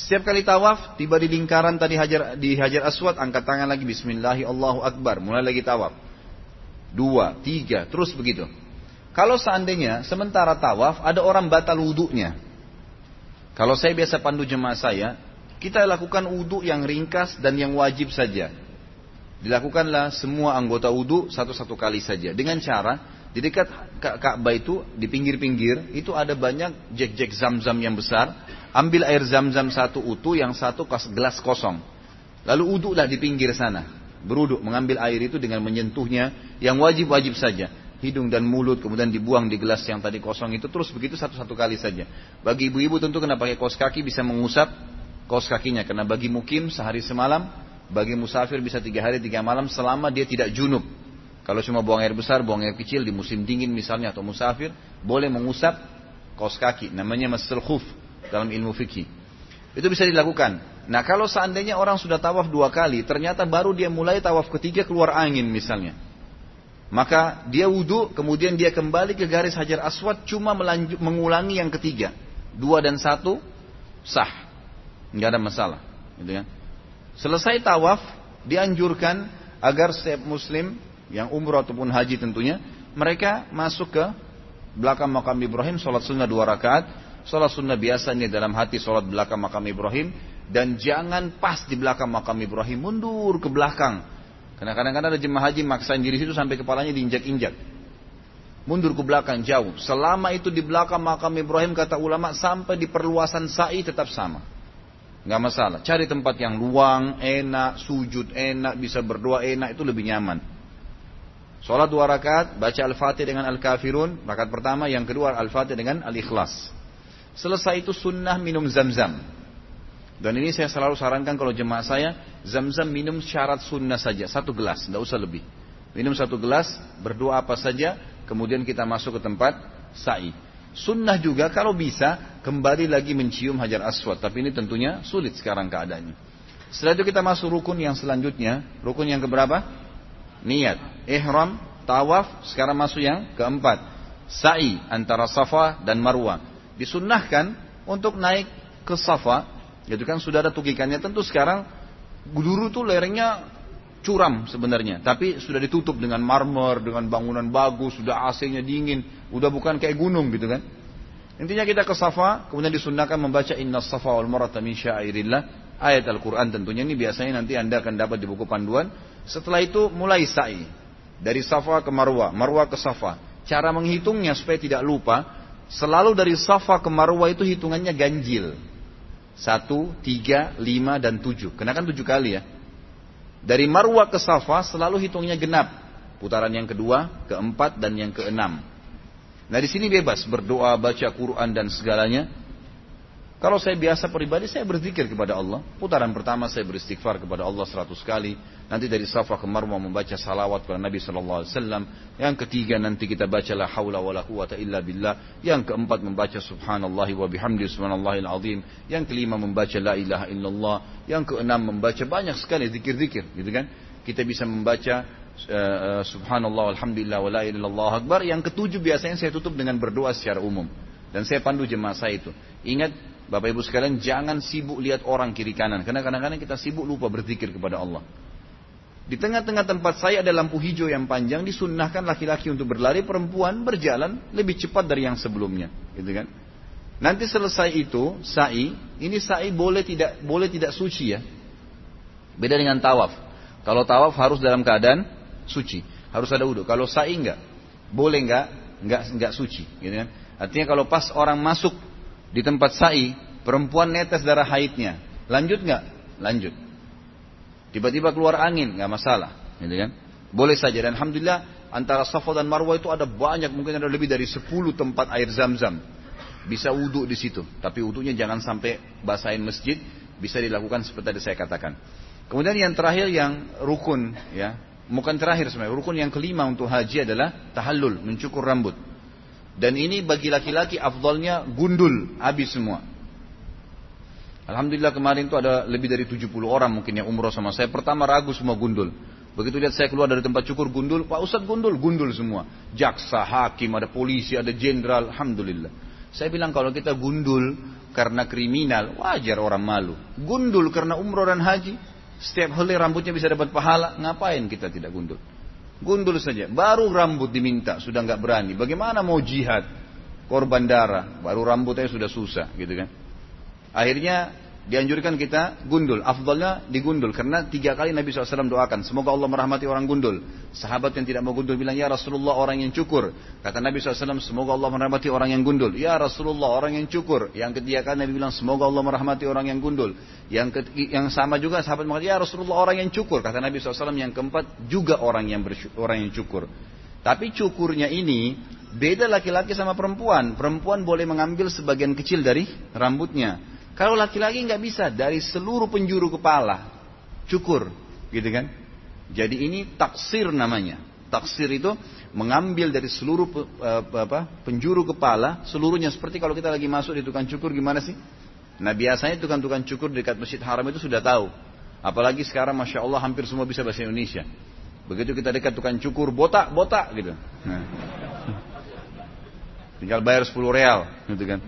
Setiap kali tawaf, tiba di lingkaran tadi hajar di hajar aswad, angkat tangan lagi Bismillahi Allahu Akbar, mulai lagi tawaf. Dua, tiga, terus begitu. Kalau seandainya sementara tawaf ada orang batal wudhunya. Kalau saya biasa pandu jemaah saya, kita lakukan wudhu yang ringkas dan yang wajib saja. Dilakukanlah semua anggota wudhu satu-satu kali saja. Dengan cara di dekat Ka'bah itu, di pinggir-pinggir, itu ada banyak jek-jek zam-zam yang besar. Ambil air zam-zam satu utuh, yang satu gelas kosong. Lalu uduklah di pinggir sana. Beruduk, mengambil air itu dengan menyentuhnya. Yang wajib-wajib saja. Hidung dan mulut, kemudian dibuang di gelas yang tadi kosong itu. Terus begitu satu-satu kali saja. Bagi ibu-ibu tentu kena pakai kos kaki bisa mengusap kos kakinya. Karena bagi mukim sehari semalam, bagi musafir bisa tiga hari tiga malam selama dia tidak junub. Kalau cuma buang air besar, buang air kecil di musim dingin misalnya atau musafir, boleh mengusap kaos kaki. Namanya masal khuf dalam ilmu fikih. Itu bisa dilakukan. Nah kalau seandainya orang sudah tawaf dua kali, ternyata baru dia mulai tawaf ketiga keluar angin misalnya. Maka dia wudhu, kemudian dia kembali ke garis hajar aswad, cuma melanjut, mengulangi yang ketiga. Dua dan satu, sah. Nggak ada masalah. Gitu kan? Selesai tawaf, dianjurkan agar setiap muslim yang umroh ataupun haji tentunya, mereka masuk ke belakang makam Ibrahim, sholat sunnah dua rakaat, sholat sunnah biasa ini dalam hati sholat belakang makam Ibrahim, dan jangan pas di belakang makam Ibrahim, mundur ke belakang. Karena kadang-kadang ada jemaah haji maksain diri situ sampai kepalanya diinjak-injak. Mundur ke belakang jauh. Selama itu di belakang makam Ibrahim kata ulama sampai di perluasan sa'i tetap sama. Nggak masalah. Cari tempat yang luang, enak, sujud enak, bisa berdoa enak itu lebih nyaman. Sholat dua rakaat, baca Al-Fatih dengan Al-Kafirun, rakaat pertama, yang kedua Al-Fatih dengan Al-Ikhlas. Selesai itu sunnah minum zam-zam. Dan ini saya selalu sarankan kalau jemaah saya, zam-zam minum syarat sunnah saja, satu gelas, tidak usah lebih. Minum satu gelas, berdoa apa saja, kemudian kita masuk ke tempat sa'i. Sunnah juga kalau bisa kembali lagi mencium hajar aswad, tapi ini tentunya sulit sekarang keadaannya. Setelah itu kita masuk rukun yang selanjutnya, rukun yang keberapa? niat, ihram, tawaf, sekarang masuk yang keempat. Sa'i antara Safa dan Marwah. Disunnahkan untuk naik ke Safa, itu kan sudah ada tukikannya. Tentu sekarang dulu tuh lerengnya curam sebenarnya, tapi sudah ditutup dengan marmer, dengan bangunan bagus, sudah AC-nya dingin, udah bukan kayak gunung gitu kan. Intinya kita ke Safa, kemudian disunnahkan membaca Inna Safa wal Marata min syairillah, ayat Al-Quran tentunya ini biasanya nanti Anda akan dapat di buku panduan setelah itu mulai sa'i. Dari Safa ke Marwa, Marwa ke Safa. Cara menghitungnya supaya tidak lupa, selalu dari Safa ke Marwa itu hitungannya ganjil. Satu, tiga, lima, dan tujuh. Kena kan tujuh kali ya. Dari Marwa ke Safa selalu hitungnya genap. Putaran yang kedua, keempat, dan yang keenam. Nah di sini bebas berdoa, baca Quran dan segalanya. Kalau saya biasa pribadi, saya berzikir kepada Allah. Putaran pertama saya beristighfar kepada Allah seratus kali. Nanti dari Safa ke Marwa membaca salawat kepada Nabi Wasallam. Yang ketiga nanti kita baca la haula wa la quwata illa billah. Yang keempat membaca subhanallah wa bihamdi subhanallahil azim. Yang kelima membaca la ilaha illallah. Yang keenam membaca banyak sekali zikir-zikir, gitu kan? Kita bisa membaca uh, subhanallah alhamdulillah wa la ilaha illallah akbar. Yang ketujuh biasanya saya tutup dengan berdoa secara umum. Dan saya pandu jemaah saya itu. Ingat Bapak Ibu sekalian jangan sibuk lihat orang kiri kanan. Karena kadang-kadang kita sibuk lupa berzikir kepada Allah. Di tengah-tengah tempat saya ada lampu hijau yang panjang. Disunnahkan laki-laki untuk berlari. Perempuan berjalan lebih cepat dari yang sebelumnya. Gitu kan? Nanti selesai itu, sa'i. Ini sa'i boleh tidak boleh tidak suci ya. Beda dengan tawaf. Kalau tawaf harus dalam keadaan suci. Harus ada wudhu. Kalau sa'i enggak. Boleh enggak? Enggak, enggak suci. Gitu kan? Artinya kalau pas orang masuk di tempat sa'i, perempuan netes darah haidnya. Lanjut nggak? Lanjut. Tiba-tiba keluar angin, nggak masalah, gitu kan? Boleh saja dan alhamdulillah antara Safa dan Marwah itu ada banyak, mungkin ada lebih dari 10 tempat air zam-zam. Bisa wudhu di situ, tapi wudhunya jangan sampai basahin masjid, bisa dilakukan seperti tadi saya katakan. Kemudian yang terakhir yang rukun, ya, bukan terakhir sebenarnya, rukun yang kelima untuk haji adalah tahallul, mencukur rambut. Dan ini bagi laki-laki afdolnya gundul, habis semua. Alhamdulillah kemarin itu ada lebih dari 70 orang mungkin yang umroh sama saya. Pertama ragu semua gundul. Begitu lihat saya keluar dari tempat cukur gundul, Pak Ustadz gundul, gundul semua. Jaksa, hakim, ada polisi, ada jenderal, Alhamdulillah. Saya bilang kalau kita gundul karena kriminal, wajar orang malu. Gundul karena umroh dan haji, setiap helai rambutnya bisa dapat pahala, ngapain kita tidak gundul? Gundul saja, baru rambut diminta, sudah nggak berani. Bagaimana mau jihad? Korban darah, baru rambutnya sudah susah, gitu kan? Akhirnya dianjurkan kita gundul. Afdalnya digundul karena tiga kali Nabi SAW doakan. Semoga Allah merahmati orang gundul. Sahabat yang tidak mau gundul bilang, Ya Rasulullah orang yang cukur. Kata Nabi SAW, semoga Allah merahmati orang yang gundul. Ya Rasulullah orang yang cukur. Yang ketiga kali Nabi bilang, semoga Allah merahmati orang yang gundul. Yang, yang sama juga sahabat mengatakan, Ya Rasulullah orang yang cukur. Kata Nabi SAW yang keempat, juga orang yang, orang yang cukur. Tapi cukurnya ini beda laki-laki sama perempuan. Perempuan boleh mengambil sebagian kecil dari rambutnya. Kalau laki-laki nggak bisa dari seluruh penjuru kepala cukur, gitu kan? Jadi ini taksir namanya. Taksir itu mengambil dari seluruh uh, apa, penjuru kepala seluruhnya seperti kalau kita lagi masuk di tukang cukur gimana sih? Nah biasanya tukang-tukang cukur dekat masjid haram itu sudah tahu. Apalagi sekarang masya Allah hampir semua bisa bahasa Indonesia. Begitu kita dekat tukang cukur botak botak gitu. Nah. Tinggal bayar 10 real gitu kan.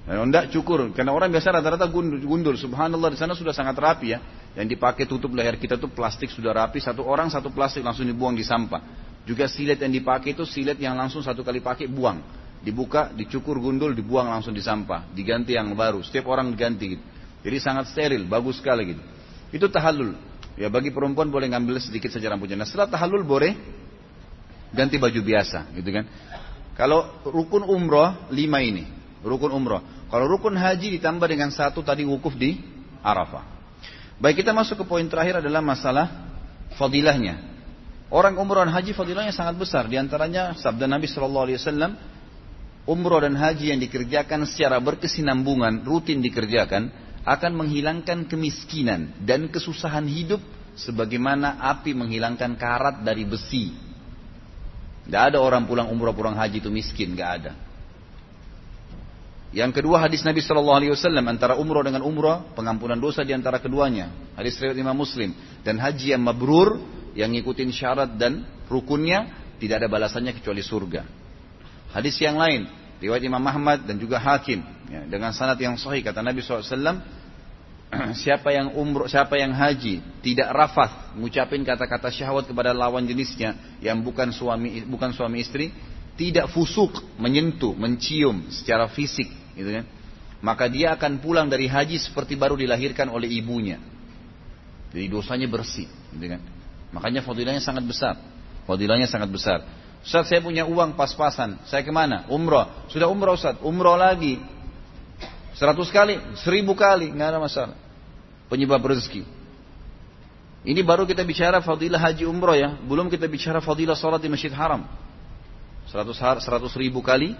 Kalau enggak cukur, karena orang biasa rata-rata gundul, gundul. Subhanallah di sana sudah sangat rapi ya. Yang dipakai tutup leher kita tuh plastik sudah rapi, satu orang satu plastik langsung dibuang di sampah. Juga silet yang dipakai itu silet yang langsung satu kali pakai buang. Dibuka, dicukur gundul, dibuang langsung di sampah. Diganti yang baru. Setiap orang diganti gitu. Jadi sangat steril, bagus sekali gitu. Itu tahallul. Ya bagi perempuan boleh ngambil sedikit saja rambutnya. Nah setelah tahallul boleh ganti baju biasa gitu kan. Kalau rukun umroh lima ini rukun umrah. Kalau rukun haji ditambah dengan satu tadi wukuf di Arafah. Baik kita masuk ke poin terakhir adalah masalah fadilahnya. Orang umrah dan haji fadilahnya sangat besar. Di antaranya sabda Nabi Shallallahu Alaihi Wasallam, umrah dan haji yang dikerjakan secara berkesinambungan, rutin dikerjakan, akan menghilangkan kemiskinan dan kesusahan hidup sebagaimana api menghilangkan karat dari besi. Tidak ada orang pulang umrah pulang haji itu miskin, nggak ada. Yang kedua hadis Nabi Shallallahu Alaihi Wasallam antara umroh dengan umroh pengampunan dosa di antara keduanya. Hadis riwayat Imam Muslim dan haji yang mabrur yang ngikutin syarat dan rukunnya tidak ada balasannya kecuali surga. Hadis yang lain riwayat Imam Ahmad dan juga Hakim ya, dengan sanad yang sahih kata Nabi SAW siapa yang umroh siapa yang haji tidak rafat ngucapin kata-kata syahwat kepada lawan jenisnya yang bukan suami bukan suami istri tidak fusuk menyentuh mencium secara fisik gitu kan? Maka dia akan pulang dari haji seperti baru dilahirkan oleh ibunya. Jadi dosanya bersih, gitu kan? Makanya fadilahnya sangat besar. Fadilahnya sangat besar. Ustaz saya punya uang pas-pasan, saya ke mana? Umroh. Sudah umroh Ustaz, umroh lagi. Seratus kali, seribu kali, nggak ada masalah. Penyebab rezeki. Ini baru kita bicara fadilah haji umroh ya. Belum kita bicara fadilah sholat di masjid haram. Seratus, seratus ribu kali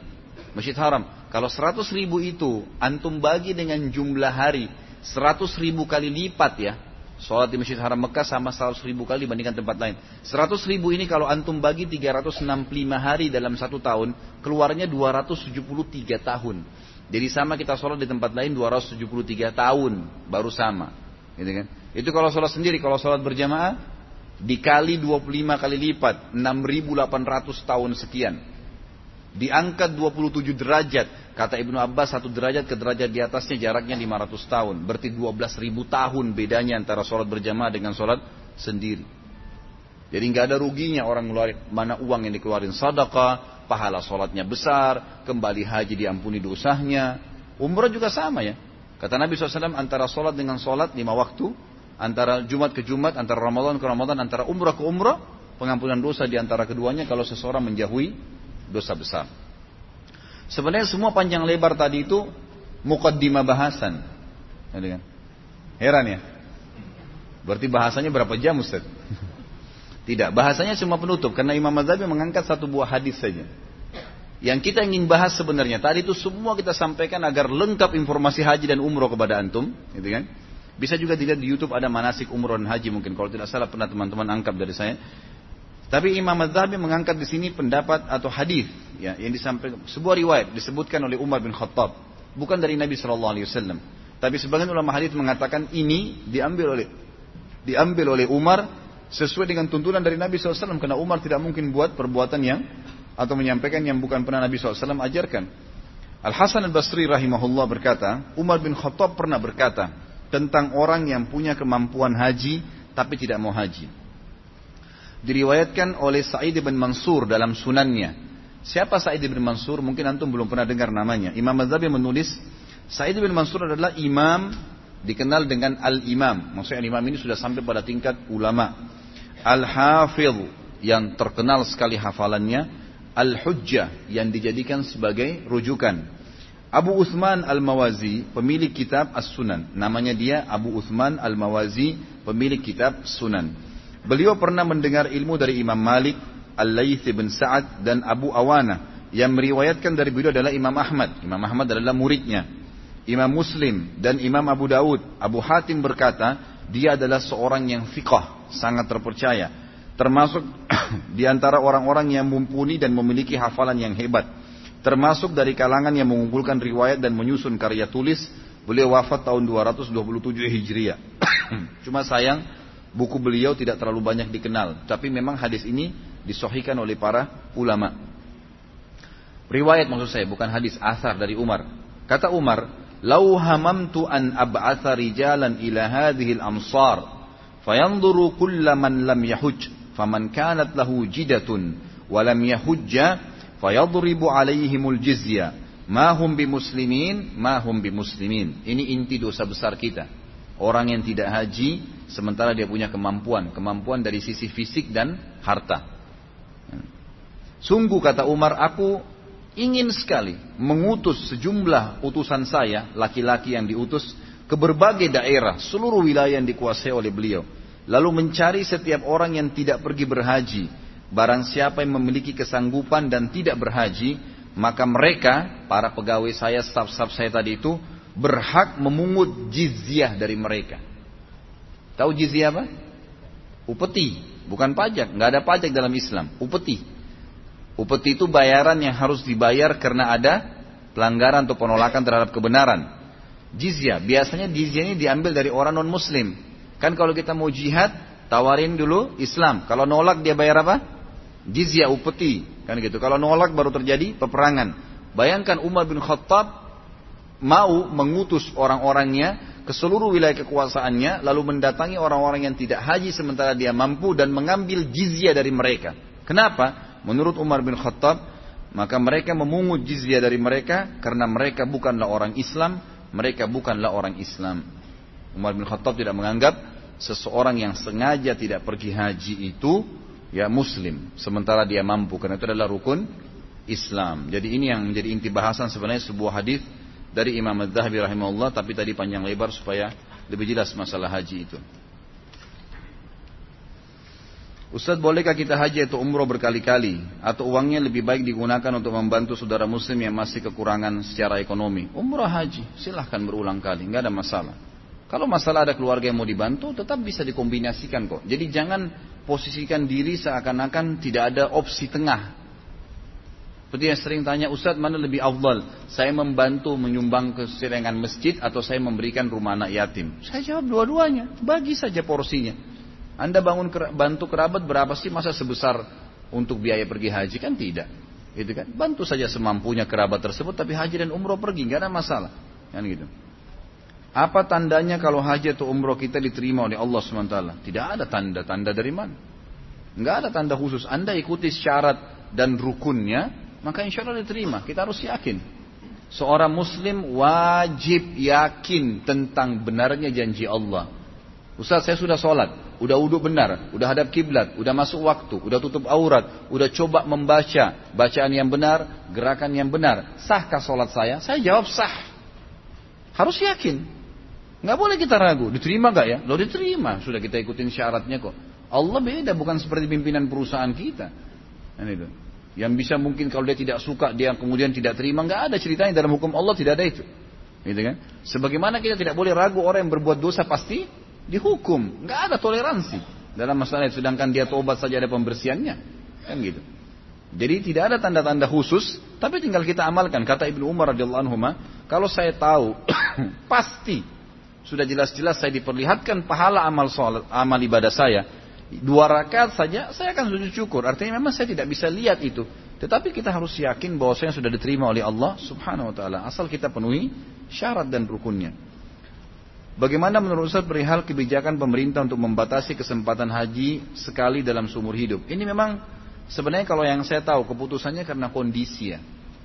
Masjid Haram. Kalau 100 ribu itu antum bagi dengan jumlah hari 100 ribu kali lipat ya. Sholat di Masjid Haram Mekah sama 100 ribu kali dibandingkan tempat lain. 100 ribu ini kalau antum bagi 365 hari dalam satu tahun, keluarnya 273 tahun. Jadi sama kita sholat di tempat lain 273 tahun, baru sama. Gitu kan? Itu kalau sholat sendiri, kalau sholat berjamaah, dikali 25 kali lipat, 6.800 tahun sekian diangkat 27 derajat. Kata Ibnu Abbas satu derajat ke derajat di atasnya jaraknya 500 tahun. Berarti 12 ribu tahun bedanya antara sholat berjamaah dengan sholat sendiri. Jadi nggak ada ruginya orang ngeluarin mana uang yang dikeluarin sadaqah, pahala sholatnya besar, kembali haji diampuni dosanya. Umrah juga sama ya. Kata Nabi SAW antara sholat dengan sholat lima waktu, antara Jumat ke Jumat, antara Ramadan ke Ramadan, antara umrah ke umrah, pengampunan dosa di antara keduanya kalau seseorang menjauhi dosa besar. Sebenarnya semua panjang lebar tadi itu mukaddimah bahasan. Heran ya? Berarti bahasanya berapa jam Ustaz? Tidak, bahasanya cuma penutup karena Imam Mazhabi mengangkat satu buah hadis saja. Yang kita ingin bahas sebenarnya tadi itu semua kita sampaikan agar lengkap informasi haji dan umroh kepada antum, gitu kan? Bisa juga dilihat di YouTube ada manasik umroh dan haji mungkin kalau tidak salah pernah teman-teman angkat dari saya. Tapi Imam Az-Zahabi mengangkat di sini pendapat atau hadis ya, yang disampaikan sebuah riwayat disebutkan oleh Umar bin Khattab, bukan dari Nabi Shallallahu Alaihi Wasallam. Tapi sebagian ulama hadis mengatakan ini diambil oleh diambil oleh Umar sesuai dengan tuntunan dari Nabi SAW karena Umar tidak mungkin buat perbuatan yang atau menyampaikan yang bukan pernah Nabi SAW ajarkan. Al Hasan al Basri rahimahullah berkata, Umar bin Khattab pernah berkata tentang orang yang punya kemampuan haji tapi tidak mau haji. Diriwayatkan oleh Sa'id bin Mansur dalam sunannya. Siapa Sa'id bin Mansur? Mungkin antum belum pernah dengar namanya. Imam Mazhabi menulis Sa'id bin Mansur adalah imam dikenal dengan al-imam. Maksudnya imam ini sudah sampai pada tingkat ulama. Al-hafidh yang terkenal sekali hafalannya Al-Hujjah yang dijadikan sebagai rujukan. Abu Uthman Al-Mawazi, pemilik kitab As-Sunan. Namanya dia Abu Uthman Al-Mawazi, pemilik kitab Sunan. Beliau pernah mendengar ilmu dari Imam Malik, Al-Layth bin Sa'ad, dan Abu Awana. Yang meriwayatkan dari beliau adalah Imam Ahmad. Imam Ahmad adalah muridnya. Imam Muslim dan Imam Abu Daud. Abu Hatim berkata, dia adalah seorang yang fiqah, sangat terpercaya termasuk di antara orang-orang yang mumpuni dan memiliki hafalan yang hebat, termasuk dari kalangan yang mengumpulkan riwayat dan menyusun karya tulis. Beliau wafat tahun 227 Hijriah. Cuma sayang buku beliau tidak terlalu banyak dikenal, tapi memang hadis ini disohikan oleh para ulama. Riwayat maksud saya bukan hadis asar dari Umar. Kata Umar, "Lau hamamtu an ab'atha rijalan ila hadhihi al-amsar fayanzuru kulla man lam yahuj faman kanat lahu jidatun walam yahujja fayadribu alaihimul jizya ma hum bimuslimin ma hum bimuslimin ini inti dosa besar kita orang yang tidak haji sementara dia punya kemampuan kemampuan dari sisi fisik dan harta sungguh kata Umar aku ingin sekali mengutus sejumlah utusan saya laki-laki yang diutus ke berbagai daerah seluruh wilayah yang dikuasai oleh beliau Lalu mencari setiap orang yang tidak pergi berhaji. Barang siapa yang memiliki kesanggupan dan tidak berhaji, maka mereka, para pegawai saya, staf-staf saya tadi itu, berhak memungut jizyah dari mereka. Tahu jizyah apa? Upeti, bukan pajak, nggak ada pajak dalam Islam. Upeti. Upeti itu bayaran yang harus dibayar karena ada pelanggaran atau penolakan terhadap kebenaran. Jizyah, biasanya jizyah ini diambil dari orang non muslim. Kan kalau kita mau jihad, tawarin dulu Islam. Kalau nolak dia bayar apa? Jizya upeti. Kan gitu. Kalau nolak baru terjadi peperangan. Bayangkan Umar bin Khattab mau mengutus orang-orangnya ke seluruh wilayah kekuasaannya lalu mendatangi orang-orang yang tidak haji sementara dia mampu dan mengambil jizya dari mereka. Kenapa? Menurut Umar bin Khattab, maka mereka memungut jizya dari mereka karena mereka bukanlah orang Islam, mereka bukanlah orang Islam. Umar bin Khattab tidak menganggap seseorang yang sengaja tidak pergi haji itu ya muslim sementara dia mampu karena itu adalah rukun Islam. Jadi ini yang menjadi inti bahasan sebenarnya sebuah hadis dari Imam Az-Zahabi rahimahullah tapi tadi panjang lebar supaya lebih jelas masalah haji itu. Ustaz bolehkah kita haji atau umroh berkali-kali atau uangnya lebih baik digunakan untuk membantu saudara muslim yang masih kekurangan secara ekonomi? Umroh haji silahkan berulang kali, nggak ada masalah. Kalau masalah ada keluarga yang mau dibantu, tetap bisa dikombinasikan kok. Jadi jangan posisikan diri seakan-akan tidak ada opsi tengah. Seperti yang sering tanya, Ustadz mana lebih afdal? Saya membantu menyumbang ke serengan masjid atau saya memberikan rumah anak yatim? Saya jawab dua-duanya, bagi saja porsinya. Anda bangun bantu kerabat berapa sih masa sebesar untuk biaya pergi haji? Kan tidak. Gitu kan? Bantu saja semampunya kerabat tersebut tapi haji dan umroh pergi, nggak ada masalah. Kan gitu. Apa tandanya kalau haji atau umroh kita diterima oleh Allah SWT? Tidak ada tanda. Tanda dari mana? Enggak ada tanda khusus. Anda ikuti syarat dan rukunnya, maka insya Allah diterima. Kita harus yakin. Seorang muslim wajib yakin tentang benarnya janji Allah. Ustaz saya sudah sholat, udah uduk benar, udah hadap kiblat, udah masuk waktu, udah tutup aurat, udah coba membaca bacaan yang benar, gerakan yang benar. Sahkah sholat saya? Saya jawab sah. Harus yakin. Nggak boleh kita ragu. Diterima nggak ya? Lo diterima. Sudah kita ikutin syaratnya kok. Allah beda, bukan seperti pimpinan perusahaan kita. Dan itu. Yang bisa mungkin kalau dia tidak suka, dia kemudian tidak terima. Nggak ada ceritanya dalam hukum Allah tidak ada itu. Gitu kan? Sebagaimana kita tidak boleh ragu orang yang berbuat dosa pasti dihukum. Nggak ada toleransi dalam masalah itu. Sedangkan dia tobat saja ada pembersihannya. Kan gitu. Jadi tidak ada tanda-tanda khusus, tapi tinggal kita amalkan. Kata Ibnu Umar radhiyallahu anhu, kalau saya tahu pasti sudah jelas-jelas saya diperlihatkan pahala amal sholat, amal ibadah saya. Dua rakaat saja, saya akan sujud syukur. Artinya memang saya tidak bisa lihat itu. Tetapi kita harus yakin bahwasanya sudah diterima oleh Allah Subhanahu wa taala asal kita penuhi syarat dan rukunnya. Bagaimana menurut Ustaz perihal kebijakan pemerintah untuk membatasi kesempatan haji sekali dalam seumur hidup? Ini memang sebenarnya kalau yang saya tahu keputusannya karena kondisi ya.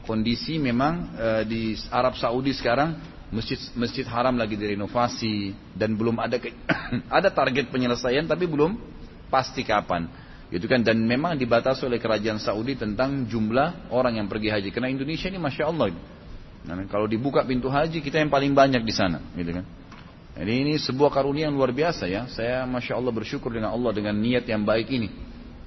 Kondisi memang e, di Arab Saudi sekarang masjid masjid haram lagi direnovasi dan belum ada ke, ada target penyelesaian tapi belum pasti kapan. Gitu kan? Dan memang dibatasi oleh kerajaan Saudi tentang jumlah orang yang pergi haji. Karena Indonesia ini masya Allah nah, kalau dibuka pintu haji kita yang paling banyak di sana gitu kan? Jadi ini sebuah karunia yang luar biasa ya. Saya masya Allah bersyukur dengan Allah dengan niat yang baik ini.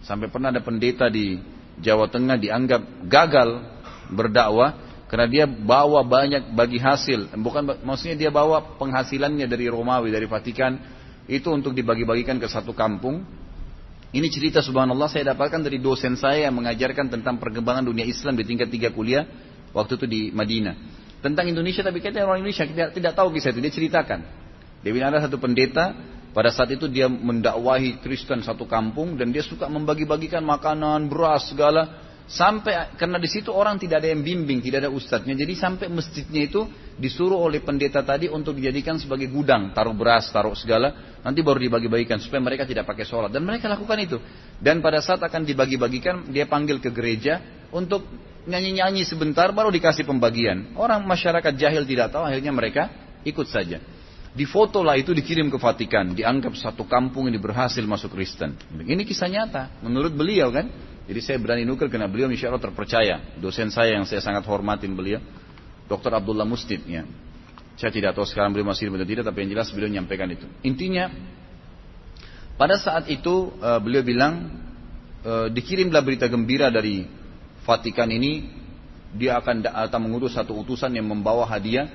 Sampai pernah ada pendeta di Jawa Tengah dianggap gagal berdakwah karena dia bawa banyak bagi hasil, bukan maksudnya dia bawa penghasilannya dari Romawi, dari Vatikan, itu untuk dibagi-bagikan ke satu kampung. Ini cerita subhanallah saya dapatkan dari dosen saya yang mengajarkan tentang perkembangan dunia Islam di tingkat tiga kuliah waktu itu di Madinah. Tentang Indonesia tapi kita orang Indonesia tidak, tidak tahu kisah itu, dia ceritakan. Dia bilang ada satu pendeta pada saat itu dia mendakwahi Kristen satu kampung dan dia suka membagi-bagikan makanan, beras, segala. Sampai karena di situ orang tidak ada yang bimbing, tidak ada ustadznya. Jadi sampai masjidnya itu disuruh oleh pendeta tadi untuk dijadikan sebagai gudang, taruh beras, taruh segala. Nanti baru dibagi-bagikan supaya mereka tidak pakai sholat. Dan mereka lakukan itu. Dan pada saat akan dibagi-bagikan, dia panggil ke gereja untuk nyanyi-nyanyi sebentar, baru dikasih pembagian. Orang masyarakat jahil tidak tahu, akhirnya mereka ikut saja. Di foto lah itu dikirim ke Vatikan, dianggap satu kampung ini berhasil masuk Kristen. Ini kisah nyata, menurut beliau kan. Jadi saya berani nukil karena beliau insya Allah terpercaya. Dosen saya yang saya sangat hormatin beliau. Dr. Abdullah Mustid ya. Saya tidak tahu sekarang beliau masih hidup tidak, tapi yang jelas beliau menyampaikan itu. Intinya, pada saat itu uh, beliau bilang, uh, dikirimlah berita gembira dari Vatikan ini, dia akan datang mengurus satu utusan yang membawa hadiah.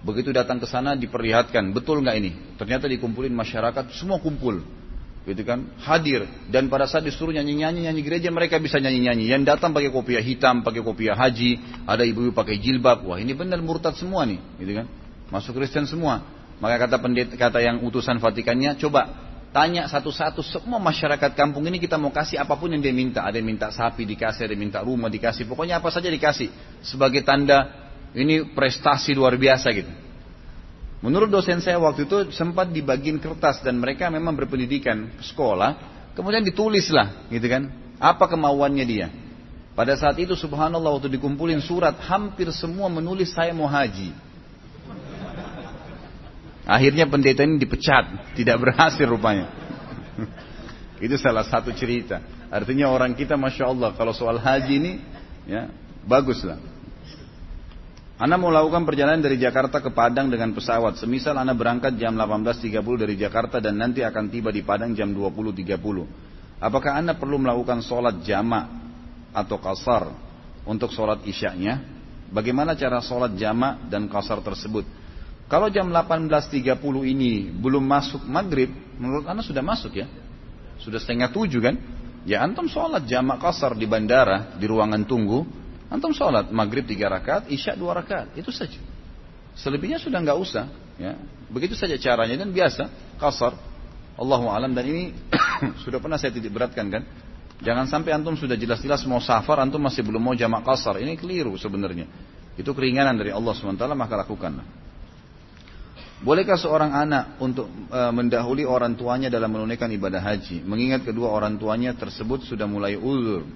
Begitu datang ke sana diperlihatkan, betul nggak ini? Ternyata dikumpulin masyarakat, semua kumpul gitu kan? Hadir. Dan pada saat disuruh nyanyi nyanyi nyanyi gereja mereka bisa nyanyi nyanyi yang datang pakai kopiah hitam pakai kopiah haji ada ibu-ibu pakai jilbab. Wah ini benar murtad semua nih. Gitu kan? Masuk Kristen semua. Maka kata pendeta kata yang utusan Vatikannya coba tanya satu-satu semua masyarakat kampung ini kita mau kasih apa pun yang dia minta. Ada yang minta sapi dikasih ada yang minta rumah dikasih. Pokoknya apa saja dikasih. Sebagai tanda ini prestasi luar biasa gitu Menurut dosen saya waktu itu sempat dibagiin kertas dan mereka memang berpendidikan sekolah, kemudian ditulislah, gitu kan? Apa kemauannya dia? Pada saat itu subhanallah waktu dikumpulin surat hampir semua menulis saya mau haji. Akhirnya pendeta ini dipecat, tidak berhasil rupanya. itu salah satu cerita. Artinya orang kita masya Allah kalau soal haji ini ya baguslah. Anda mau lakukan perjalanan dari Jakarta ke Padang dengan pesawat. Semisal Anda berangkat jam 18.30 dari Jakarta dan nanti akan tiba di Padang jam 20.30. Apakah Anda perlu melakukan sholat jamak atau kasar untuk sholat isyaknya? Bagaimana cara sholat jamak dan kasar tersebut? Kalau jam 18.30 ini belum masuk maghrib, menurut Anda sudah masuk ya? Sudah setengah tujuh kan? Ya antum sholat jamak kasar di bandara, di ruangan tunggu, Antum sholat maghrib tiga rakaat, isya dua rakaat, itu saja. Selebihnya sudah nggak usah. Ya. Begitu saja caranya dan biasa, kasar. Allahu alam dan ini sudah pernah saya titik beratkan kan. Jangan sampai antum sudah jelas-jelas mau safar, antum masih belum mau jamak kasar. Ini keliru sebenarnya. Itu keringanan dari Allah SWT, maka lakukanlah. Bolehkah seorang anak untuk e, mendahului orang tuanya dalam menunaikan ibadah haji, mengingat kedua orang tuanya tersebut sudah mulai uzur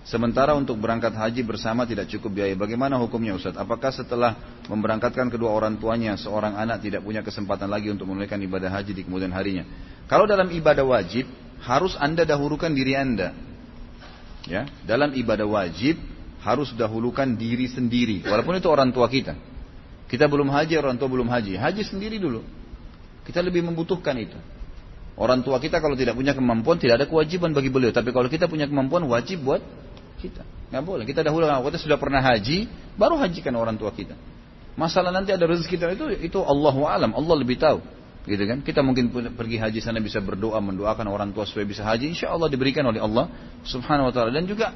Sementara untuk berangkat haji bersama tidak cukup biaya. Bagaimana hukumnya Ustaz? Apakah setelah memberangkatkan kedua orang tuanya, seorang anak tidak punya kesempatan lagi untuk menunaikan ibadah haji di kemudian harinya? Kalau dalam ibadah wajib, harus Anda dahulukan diri Anda. Ya, dalam ibadah wajib harus dahulukan diri sendiri, walaupun itu orang tua kita. Kita belum haji, orang tua belum haji. Haji sendiri dulu. Kita lebih membutuhkan itu. Orang tua kita kalau tidak punya kemampuan tidak ada kewajiban bagi beliau. Tapi kalau kita punya kemampuan wajib buat kita. Nggak boleh. Kita dahulu kita sudah pernah haji, baru hajikan orang tua kita. Masalah nanti ada rezeki kita itu itu Allah alam, Allah lebih tahu. Gitu kan? Kita mungkin pergi haji sana bisa berdoa mendoakan orang tua supaya bisa haji, insya Allah diberikan oleh Allah Subhanahu wa taala. Dan juga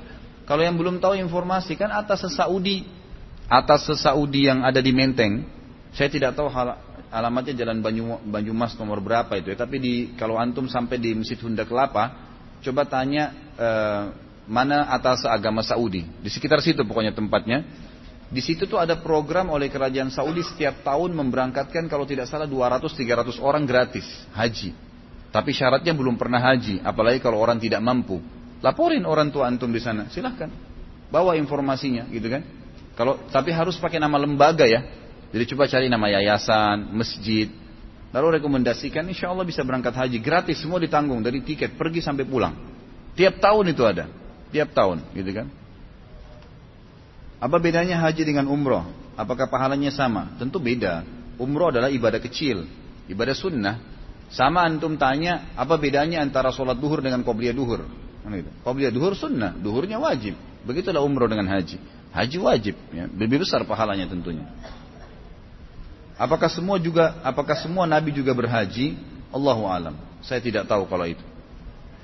kalau yang belum tahu informasi kan atas sesaudi atas sesaudi yang ada di Menteng, saya tidak tahu hal, alamatnya Jalan Banyu, Banyumas nomor berapa itu ya. Tapi di kalau antum sampai di Masjid Hunda Kelapa, coba tanya eh, mana atas agama Saudi. Di sekitar situ pokoknya tempatnya. Di situ tuh ada program oleh kerajaan Saudi setiap tahun memberangkatkan kalau tidak salah 200-300 orang gratis haji. Tapi syaratnya belum pernah haji, apalagi kalau orang tidak mampu. Laporin orang tua antum di sana, silahkan. Bawa informasinya, gitu kan. Kalau tapi harus pakai nama lembaga ya. Jadi coba cari nama yayasan, masjid. Lalu rekomendasikan, insya Allah bisa berangkat haji gratis, semua ditanggung dari tiket pergi sampai pulang. Tiap tahun itu ada, tiap tahun, gitu kan. Apa bedanya haji dengan umroh? Apakah pahalanya sama? Tentu beda. Umroh adalah ibadah kecil, ibadah sunnah. Sama antum tanya, apa bedanya antara sholat duhur dengan qobliyah duhur? Qobliyah duhur sunnah, duhurnya wajib. Begitulah umroh dengan haji. Haji wajib, ya. lebih besar pahalanya tentunya. Apakah semua juga, apakah semua nabi juga berhaji? Allahu alam. Saya tidak tahu kalau itu.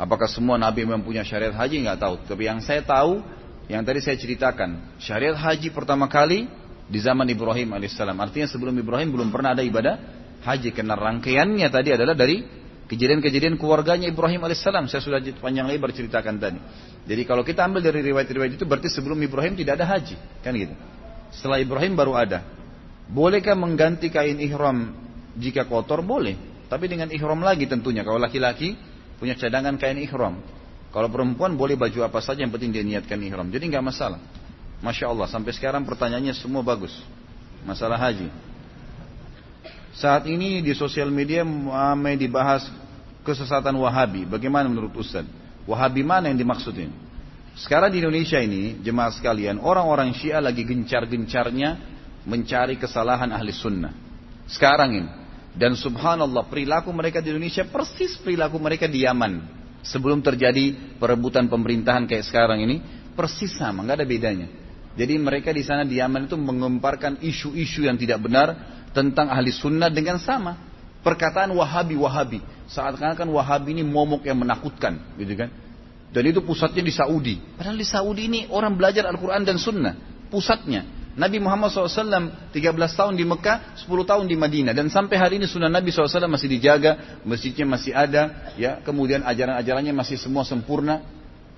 Apakah semua nabi memang punya syariat haji? Nggak tahu. Tapi yang saya tahu, yang tadi saya ceritakan, syariat haji pertama kali di zaman Ibrahim alaihissalam. Artinya sebelum Ibrahim belum pernah ada ibadah haji karena rangkaiannya tadi adalah dari kejadian-kejadian keluarganya Ibrahim alaihissalam. Saya sudah panjang lebar ceritakan tadi. Jadi kalau kita ambil dari riwayat-riwayat itu berarti sebelum Ibrahim tidak ada haji, kan gitu. Setelah Ibrahim baru ada. Bolehkah mengganti kain ihram jika kotor? Boleh. Tapi dengan ihram lagi tentunya. Kalau laki-laki punya cadangan kain ihram. Kalau perempuan boleh baju apa saja yang penting dia niatkan ihram. Jadi nggak masalah. Masya Allah sampai sekarang pertanyaannya semua bagus. Masalah haji. Saat ini di sosial media ramai dibahas kesesatan Wahabi. Bagaimana menurut Ustaz? Wahabi mana yang dimaksud ini? Sekarang di Indonesia ini, jemaah sekalian, orang-orang Syiah lagi gencar-gencarnya mencari kesalahan ahli sunnah. Sekarang ini. Dan subhanallah perilaku mereka di Indonesia persis perilaku mereka di Yaman sebelum terjadi perebutan pemerintahan kayak sekarang ini persis sama, nggak ada bedanya. Jadi mereka di sana di Yaman itu mengemparkan isu-isu yang tidak benar tentang ahli sunnah dengan sama. Perkataan Wahabi Wahabi, saat kan Wahabi ini momok yang menakutkan, gitu kan? Dan itu pusatnya di Saudi. Padahal di Saudi ini orang belajar Al-Quran dan Sunnah, pusatnya. Nabi Muhammad SAW 13 tahun di Mekah, 10 tahun di Madinah. Dan sampai hari ini sunnah Nabi SAW masih dijaga, masjidnya masih ada, ya kemudian ajaran-ajarannya masih semua sempurna.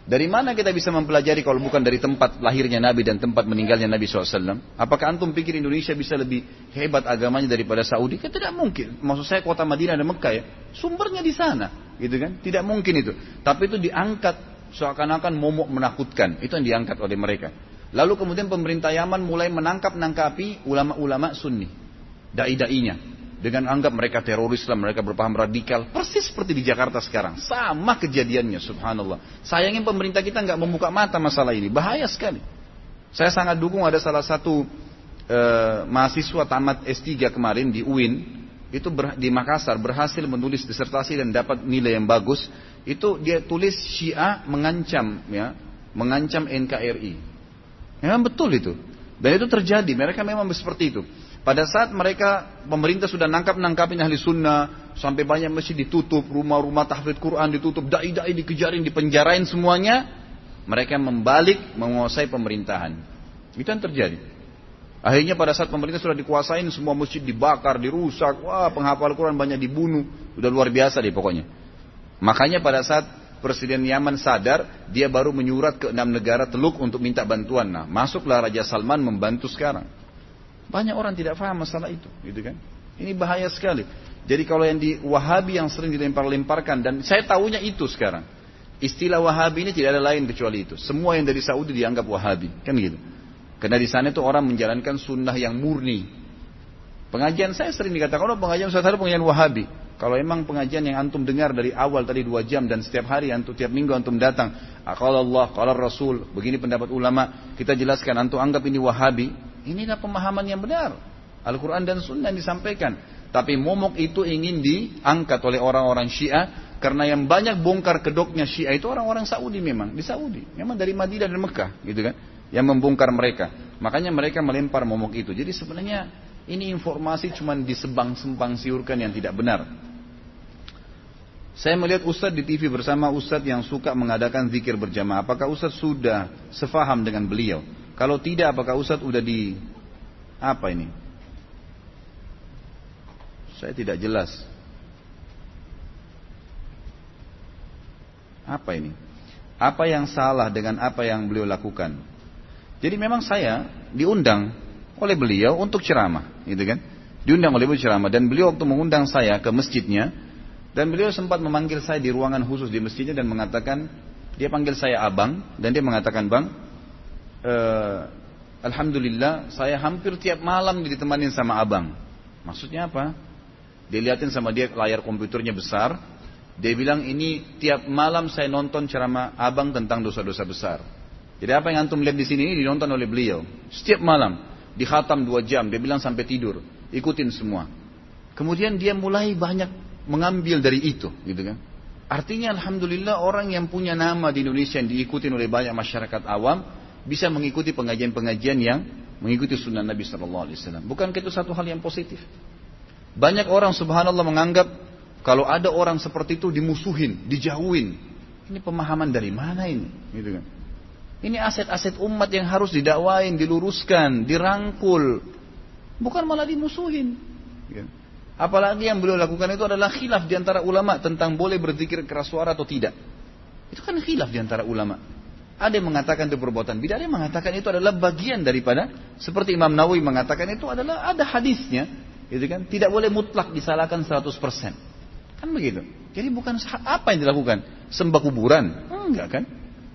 Dari mana kita bisa mempelajari kalau bukan dari tempat lahirnya Nabi dan tempat meninggalnya Nabi SAW? Apakah antum pikir Indonesia bisa lebih hebat agamanya daripada Saudi? Kan tidak mungkin. Maksud saya kota Madinah dan Mekah ya, sumbernya di sana, gitu kan? Tidak mungkin itu. Tapi itu diangkat seakan-akan momok menakutkan. Itu yang diangkat oleh mereka. Lalu kemudian pemerintah Yaman mulai menangkap-nangkapi ulama-ulama sunni. Dai-dainya. Dengan anggap mereka teroris lah, mereka berpaham radikal. Persis seperti di Jakarta sekarang. Sama kejadiannya, subhanallah. Sayangnya pemerintah kita nggak membuka mata masalah ini. Bahaya sekali. Saya sangat dukung ada salah satu eh, mahasiswa tamat S3 kemarin di UIN. Itu ber, di Makassar berhasil menulis disertasi dan dapat nilai yang bagus. Itu dia tulis Syiah mengancam ya, mengancam NKRI. Memang betul itu. Dan itu terjadi, mereka memang seperti itu. Pada saat mereka, pemerintah sudah nangkap-nangkapin ahli sunnah, sampai banyak masjid ditutup, rumah-rumah tahfidz Quran ditutup, dai-dai dikejarin, dipenjarain semuanya, mereka membalik menguasai pemerintahan. Itu yang terjadi. Akhirnya pada saat pemerintah sudah dikuasain, semua masjid dibakar, dirusak, wah penghafal Quran banyak dibunuh, udah luar biasa deh pokoknya. Makanya pada saat Presiden Yaman sadar, dia baru menyurat ke enam negara teluk untuk minta bantuan. Nah, masuklah Raja Salman membantu sekarang. Banyak orang tidak paham masalah itu, gitu kan? Ini bahaya sekali. Jadi kalau yang di Wahabi yang sering dilempar-lemparkan dan saya tahunya itu sekarang. Istilah Wahabi ini tidak ada lain kecuali itu. Semua yang dari Saudi dianggap Wahabi, kan gitu. Karena di sana itu orang menjalankan sunnah yang murni. Pengajian saya sering dikatakan, oh pengajian saya pengajian Wahabi. Kalau emang pengajian yang antum dengar dari awal tadi dua jam dan setiap hari antum tiap minggu antum datang, kalau Allah, kalau Rasul, begini pendapat ulama, kita jelaskan antum anggap ini Wahabi, inilah pemahaman yang benar. Al-Quran dan Sunnah yang disampaikan. Tapi momok itu ingin diangkat oleh orang-orang Syiah karena yang banyak bongkar kedoknya Syiah itu orang-orang Saudi memang di Saudi, memang dari Madinah dan Mekah, gitu kan? Yang membongkar mereka. Makanya mereka melempar momok itu. Jadi sebenarnya ini informasi cuma disebang-sembang siurkan yang tidak benar. Saya melihat Ustadz di TV bersama Ustadz yang suka mengadakan zikir berjamaah. Apakah Ustadz sudah sefaham dengan beliau? Kalau tidak, apakah Ustadz sudah di apa ini? Saya tidak jelas. Apa ini? Apa yang salah dengan apa yang beliau lakukan? Jadi memang saya diundang oleh beliau untuk ceramah, gitu kan? Diundang oleh beliau ceramah dan beliau waktu mengundang saya ke masjidnya dan beliau sempat memanggil saya di ruangan khusus di masjidnya dan mengatakan dia panggil saya abang dan dia mengatakan bang, e, alhamdulillah saya hampir tiap malam ditemani sama abang. Maksudnya apa? Dilihatin sama dia layar komputernya besar. Dia bilang ini tiap malam saya nonton ceramah abang tentang dosa-dosa besar. Jadi apa yang antum lihat di sini ini dinonton oleh beliau. Setiap malam dikhatam dua jam. Dia bilang sampai tidur. Ikutin semua. Kemudian dia mulai banyak mengambil dari itu, gitu kan? Artinya Alhamdulillah orang yang punya nama di Indonesia yang diikuti oleh banyak masyarakat awam bisa mengikuti pengajian-pengajian yang mengikuti sunnah Nabi Sallallahu Alaihi Wasallam. Bukan itu satu hal yang positif? Banyak orang Subhanallah menganggap kalau ada orang seperti itu dimusuhin, dijauhin. Ini pemahaman dari mana ini? Gitu kan? Ini aset-aset umat yang harus didakwain, diluruskan, dirangkul, Bukan malah dimusuhin. Ya. Apalagi yang beliau lakukan itu adalah khilaf di antara ulama tentang boleh berzikir keras suara atau tidak. Itu kan khilaf di antara ulama. Ada yang mengatakan itu perbuatan bidah, ada yang mengatakan itu adalah bagian daripada seperti Imam Nawawi mengatakan itu adalah ada hadisnya, gitu kan? Tidak boleh mutlak disalahkan 100%. Kan begitu. Jadi bukan apa yang dilakukan? Sembah kuburan? Enggak kan?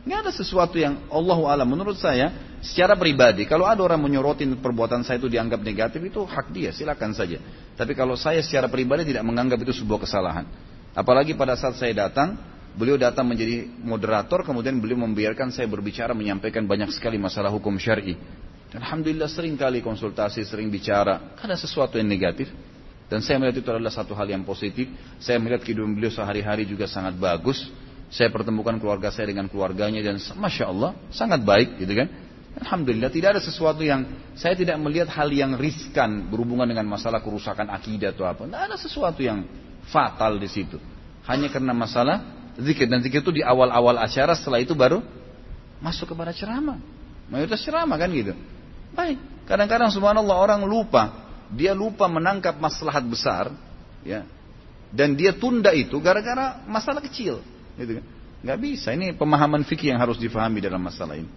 Enggak ada sesuatu yang Allah alam menurut saya Secara pribadi, kalau ada orang menyorotin perbuatan saya itu dianggap negatif, itu hak dia, silakan saja. Tapi kalau saya secara pribadi tidak menganggap itu sebuah kesalahan. Apalagi pada saat saya datang, beliau datang menjadi moderator, kemudian beliau membiarkan saya berbicara, menyampaikan banyak sekali masalah hukum syari. Alhamdulillah sering kali konsultasi, sering bicara, ada sesuatu yang negatif. Dan saya melihat itu adalah satu hal yang positif. Saya melihat kehidupan beliau sehari-hari juga sangat bagus. Saya pertemukan keluarga saya dengan keluarganya dan masya Allah sangat baik, gitu kan? Alhamdulillah tidak ada sesuatu yang saya tidak melihat hal yang riskan berhubungan dengan masalah kerusakan akidah atau apa. Tidak ada sesuatu yang fatal di situ. Hanya karena masalah zikir dan zikir itu di awal-awal acara setelah itu baru masuk kepada ceramah. Mayoritas ceramah kan gitu. Baik. Kadang-kadang subhanallah orang lupa. Dia lupa menangkap maslahat besar. ya Dan dia tunda itu gara-gara masalah kecil. Gitu kan. Gak bisa. Ini pemahaman fikih yang harus difahami dalam masalah ini.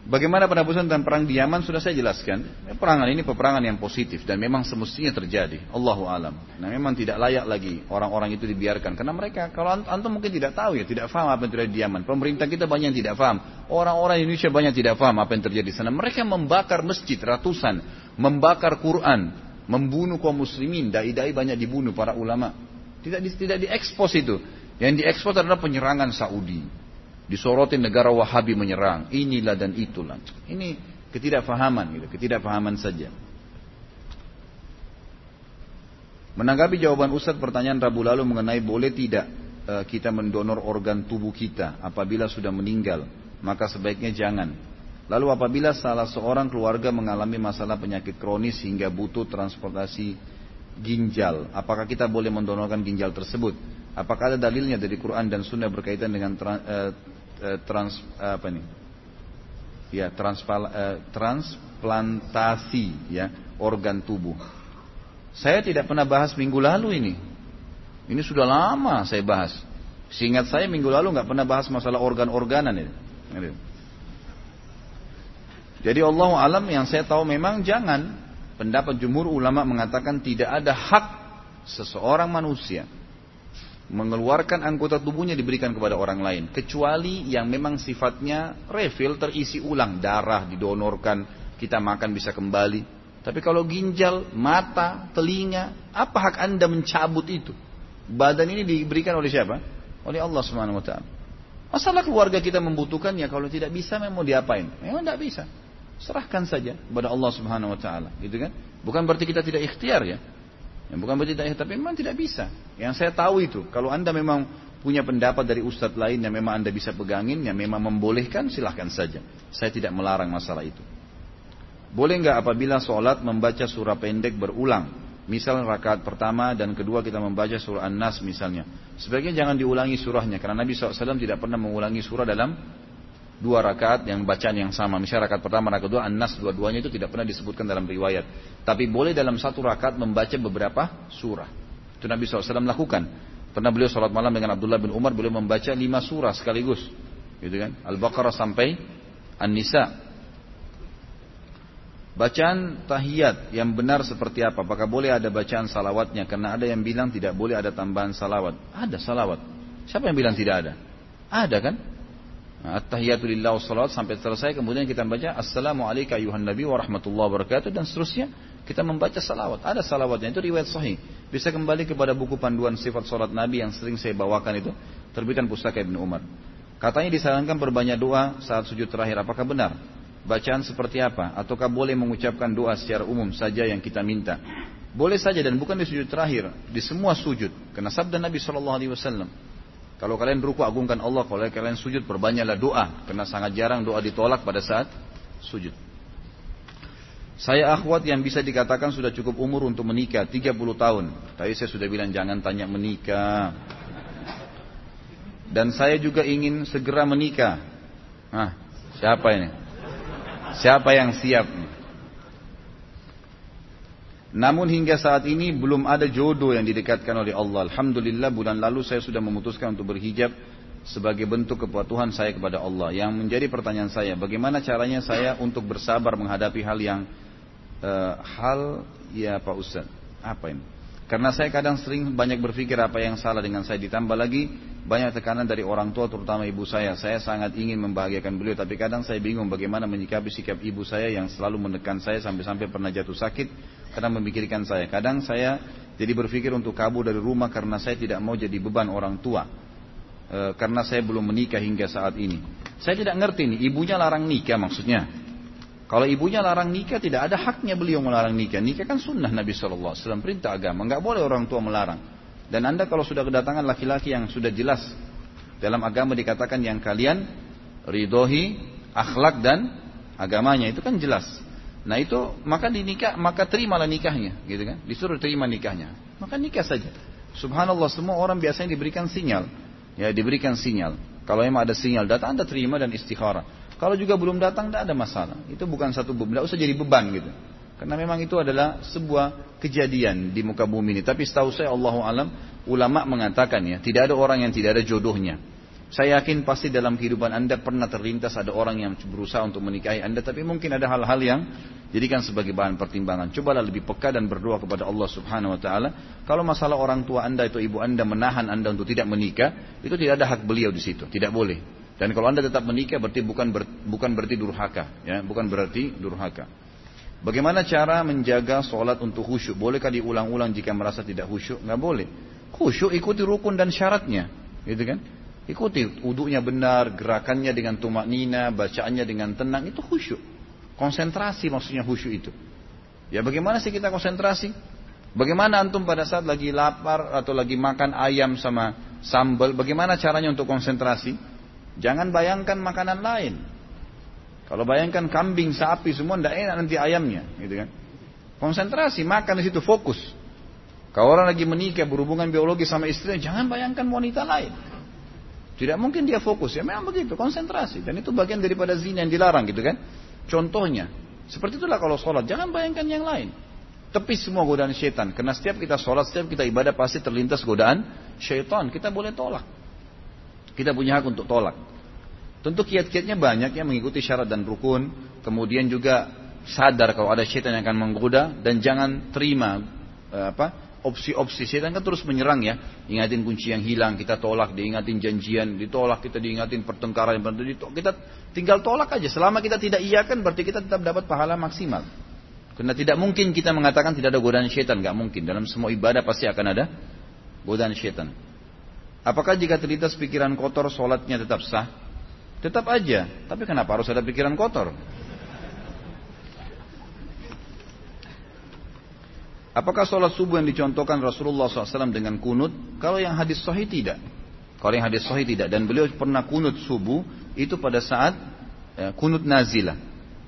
Bagaimana penabusan dan perang di Yaman sudah saya jelaskan. Perangan ini peperangan yang positif dan memang semestinya terjadi. Allahu alam. Nah memang tidak layak lagi orang-orang itu dibiarkan karena mereka kalau antum mungkin tidak tahu ya, tidak paham apa yang terjadi di Yaman. Pemerintah kita banyak yang tidak paham. Orang-orang Indonesia banyak tidak paham apa yang terjadi di sana. Mereka membakar masjid ratusan, membakar Quran, membunuh kaum muslimin. Dai-dai banyak dibunuh para ulama. Tidak tidak diekspos itu. Yang diekspos adalah penyerangan Saudi disorotin negara Wahabi menyerang, inilah dan itulah. Ini ketidakfahaman gitu, ketidakfahaman saja. Menanggapi jawaban Ustadz pertanyaan Rabu lalu mengenai boleh tidak e, kita mendonor organ tubuh kita apabila sudah meninggal, maka sebaiknya jangan. Lalu apabila salah seorang keluarga mengalami masalah penyakit kronis hingga butuh transportasi ginjal, apakah kita boleh mendonorkan ginjal tersebut? Apakah ada dalilnya dari Quran dan Sunnah berkaitan dengan e, trans apa nih? Ya, transpal, eh, transplantasi ya organ tubuh. Saya tidak pernah bahas minggu lalu ini. Ini sudah lama saya bahas. Seingat saya minggu lalu nggak pernah bahas masalah organ-organan ini. Jadi Allah alam yang saya tahu memang jangan. Pendapat jumhur ulama mengatakan tidak ada hak seseorang manusia mengeluarkan anggota tubuhnya diberikan kepada orang lain kecuali yang memang sifatnya refill terisi ulang darah didonorkan kita makan bisa kembali. Tapi kalau ginjal mata telinga apa hak anda mencabut itu? Badan ini diberikan oleh siapa? Oleh Allah Subhanahu Wa Taala. Masalah keluarga kita membutuhkan ya kalau tidak bisa memang diapain? Memang tidak bisa. Serahkan saja kepada Allah Subhanahu Wa Taala gitu kan? Bukan berarti kita tidak ikhtiar ya yang bukan berarti tidak, tapi memang tidak bisa. Yang saya tahu itu, kalau anda memang punya pendapat dari ustadz lain yang memang anda bisa pegangin, yang memang membolehkan, silahkan saja. Saya tidak melarang masalah itu. Boleh nggak apabila sholat membaca surah pendek berulang? Misal rakaat pertama dan kedua kita membaca surah An-Nas misalnya. Sebaiknya jangan diulangi surahnya karena Nabi SAW tidak pernah mengulangi surah dalam dua rakaat yang bacaan yang sama. Misalnya rakaat pertama, rakaat kedua, an-nas dua-duanya itu tidak pernah disebutkan dalam riwayat. Tapi boleh dalam satu rakaat membaca beberapa surah. Itu Nabi SAW lakukan. Pernah beliau sholat malam dengan Abdullah bin Umar, beliau membaca lima surah sekaligus. Gitu kan? Al-Baqarah sampai An-Nisa. Bacaan tahiyat yang benar seperti apa? Apakah boleh ada bacaan salawatnya? Karena ada yang bilang tidak boleh ada tambahan salawat. Ada salawat. Siapa yang bilang tidak ada? Ada kan? Nah, At-tahiyatu lillah salawat sampai selesai kemudian kita baca Assalamualaikum ayuhan nabi wa wabarakatuh dan seterusnya kita membaca salawat. Ada salawatnya itu riwayat sahih. Bisa kembali kepada buku panduan sifat salat Nabi yang sering saya bawakan itu terbitan pustaka Ibnu Umar. Katanya disarankan berbanyak doa saat sujud terakhir. Apakah benar? Bacaan seperti apa? Ataukah boleh mengucapkan doa secara umum saja yang kita minta? Boleh saja dan bukan di sujud terakhir, di semua sujud. Karena sabda Nabi Shallallahu Alaihi Wasallam, kalau kalian ruku agungkan Allah, kalau kalian sujud perbanyaklah doa. Karena sangat jarang doa ditolak pada saat sujud. Saya akhwat yang bisa dikatakan sudah cukup umur untuk menikah, 30 tahun. Tadi saya sudah bilang jangan tanya menikah. Dan saya juga ingin segera menikah. Ah, siapa ini? Siapa yang siap? Namun hingga saat ini belum ada jodoh yang didekatkan oleh Allah. Alhamdulillah bulan lalu saya sudah memutuskan untuk berhijab sebagai bentuk kepatuhan saya kepada Allah. Yang menjadi pertanyaan saya, bagaimana caranya saya untuk bersabar menghadapi hal yang uh, hal ya Pak Ustaz? Apa ini? Karena saya kadang sering banyak berpikir apa yang salah dengan saya ditambah lagi banyak tekanan dari orang tua terutama ibu saya. Saya sangat ingin membahagiakan beliau tapi kadang saya bingung bagaimana menyikapi sikap ibu saya yang selalu menekan saya sampai-sampai pernah jatuh sakit karena memikirkan saya. Kadang saya jadi berpikir untuk kabur dari rumah karena saya tidak mau jadi beban orang tua. E, karena saya belum menikah hingga saat ini. Saya tidak ngerti nih, ibunya larang nikah maksudnya. Kalau ibunya larang nikah tidak ada haknya beliau melarang nikah. Nikah kan sunnah Nabi SAW, perintah agama. Nggak boleh orang tua melarang. Dan anda kalau sudah kedatangan laki-laki yang sudah jelas dalam agama dikatakan yang kalian ridohi, akhlak dan agamanya itu kan jelas. Nah itu maka dinikah maka terimalah nikahnya, gitu kan? Disuruh terima nikahnya, maka nikah saja. Subhanallah semua orang biasanya diberikan sinyal, ya diberikan sinyal. Kalau memang ada sinyal datang anda terima dan istikharah. Kalau juga belum datang, tidak ada masalah. Itu bukan satu beban, usah jadi beban gitu. Karena memang itu adalah sebuah kejadian di muka bumi ini. Tapi setahu saya Allah alam, ulama mengatakan ya, tidak ada orang yang tidak ada jodohnya. Saya yakin pasti dalam kehidupan anda pernah terlintas ada orang yang berusaha untuk menikahi anda, tapi mungkin ada hal-hal yang jadikan sebagai bahan pertimbangan. Cobalah lebih peka dan berdoa kepada Allah Subhanahu Wa Taala. Kalau masalah orang tua anda atau ibu anda menahan anda untuk tidak menikah, itu tidak ada hak beliau di situ, tidak boleh. Dan kalau anda tetap menikah berarti bukan ber, bukan berarti durhaka, ya, bukan berarti durhaka. Bagaimana cara menjaga sholat untuk khusyuk? Bolehkah diulang-ulang jika merasa tidak khusyuk? Nggak boleh. Khusyuk ikuti rukun dan syaratnya, gitu kan? Ikuti uduknya benar, gerakannya dengan tumak nina, bacaannya dengan tenang, itu khusyuk. Konsentrasi maksudnya khusyuk itu. Ya bagaimana sih kita konsentrasi? Bagaimana antum pada saat lagi lapar atau lagi makan ayam sama sambal, bagaimana caranya untuk konsentrasi? Jangan bayangkan makanan lain. Kalau bayangkan kambing, sapi semua tidak enak nanti ayamnya, gitu kan? Konsentrasi, makan di situ fokus. Kalau orang lagi menikah berhubungan biologi sama istrinya, jangan bayangkan wanita lain. Tidak mungkin dia fokus ya, memang begitu, konsentrasi. Dan itu bagian daripada zina yang dilarang gitu kan. Contohnya, seperti itulah kalau sholat, jangan bayangkan yang lain. Tepis semua godaan syaitan. Karena setiap kita sholat, setiap kita ibadah pasti terlintas godaan syaitan. Kita boleh tolak. Kita punya hak untuk tolak. Tentu kiat-kiatnya banyak yang mengikuti syarat dan rukun. Kemudian juga sadar kalau ada syaitan yang akan menggoda dan jangan terima eh, apa opsi-opsi syaitan kan terus menyerang ya. Ingatin kunci yang hilang kita tolak, diingatin janjian ditolak, kita diingatin pertengkaran yang ditolak. Kita tinggal tolak aja. Selama kita tidak iakan berarti kita tetap dapat pahala maksimal. Karena tidak mungkin kita mengatakan tidak ada godaan syaitan, nggak mungkin. Dalam semua ibadah pasti akan ada godaan syaitan. Apakah jika terlintas pikiran kotor, sholatnya tetap sah? Tetap aja. Tapi kenapa harus ada pikiran kotor? Apakah sholat subuh yang dicontohkan Rasulullah SAW dengan kunut? Kalau yang hadis sahih tidak. Kalau yang hadis sahih tidak. Dan beliau pernah kunut subuh itu pada saat ya, kunut nazilah.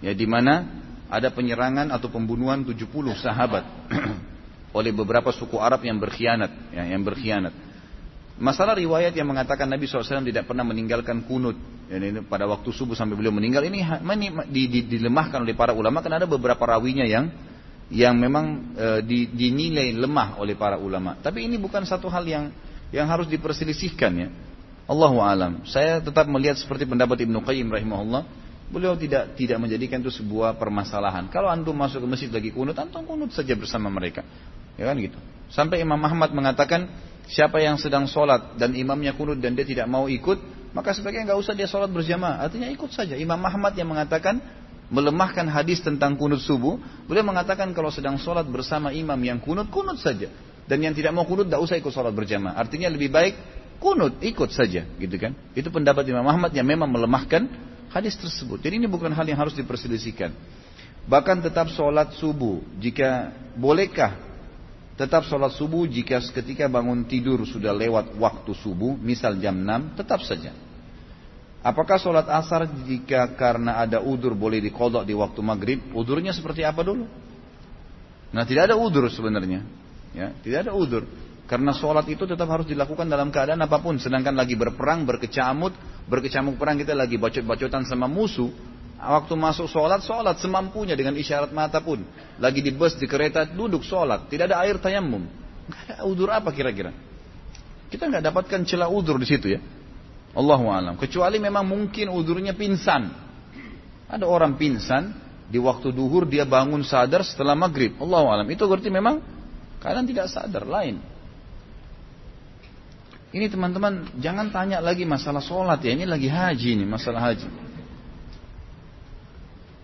Ya, di mana ada penyerangan atau pembunuhan 70 sahabat oleh beberapa suku Arab yang berkhianat, ya, yang berkhianat. Masalah riwayat yang mengatakan Nabi SAW tidak pernah meninggalkan kunut ini pada waktu subuh sampai beliau meninggal ini dilemahkan oleh para ulama karena ada beberapa rawinya yang yang memang e, dinilai lemah oleh para ulama. Tapi ini bukan satu hal yang yang harus diperselisihkan ya. Allahu alam. Saya tetap melihat seperti pendapat Ibnu Qayyim rahimahullah, beliau tidak tidak menjadikan itu sebuah permasalahan. Kalau antum masuk ke masjid lagi kunut, antum kunut saja bersama mereka. Ya kan gitu. Sampai Imam Ahmad mengatakan, siapa yang sedang sholat dan imamnya kunut dan dia tidak mau ikut, maka sebaiknya nggak usah dia sholat berjamaah. Artinya ikut saja. Imam Ahmad yang mengatakan melemahkan hadis tentang kunut subuh, beliau mengatakan kalau sedang sholat bersama imam yang kunut, kunut saja. Dan yang tidak mau kunut, tidak usah ikut sholat berjamaah. Artinya lebih baik kunut, ikut saja, gitu kan? Itu pendapat Imam Ahmad yang memang melemahkan hadis tersebut. Jadi ini bukan hal yang harus diperselisihkan. Bahkan tetap sholat subuh, jika bolehkah tetap sholat subuh jika ketika bangun tidur sudah lewat waktu subuh, misal jam 6, tetap saja. Apakah sholat asar jika karena ada udur boleh dikodok di waktu maghrib? Udurnya seperti apa dulu? Nah tidak ada udur sebenarnya. Ya, tidak ada udur. Karena sholat itu tetap harus dilakukan dalam keadaan apa pun. Sedangkan lagi berperang, berkecamuk, berkecamuk perang kita lagi bacot-bacotan sama musuh. Waktu masuk sholat, sholat semampunya dengan isyarat mata pun. Lagi di bus, di kereta, duduk sholat. Tidak ada air tayamum. Udur apa kira-kira? Kita nggak dapatkan celah udur di situ ya. Allahu alam. Kecuali memang mungkin udurnya pingsan. Ada orang pingsan di waktu duhur dia bangun sadar setelah maghrib. Allahu alam. Itu berarti memang kalian tidak sadar lain. Ini teman-teman jangan tanya lagi masalah sholat ya. Ini lagi haji ini masalah haji.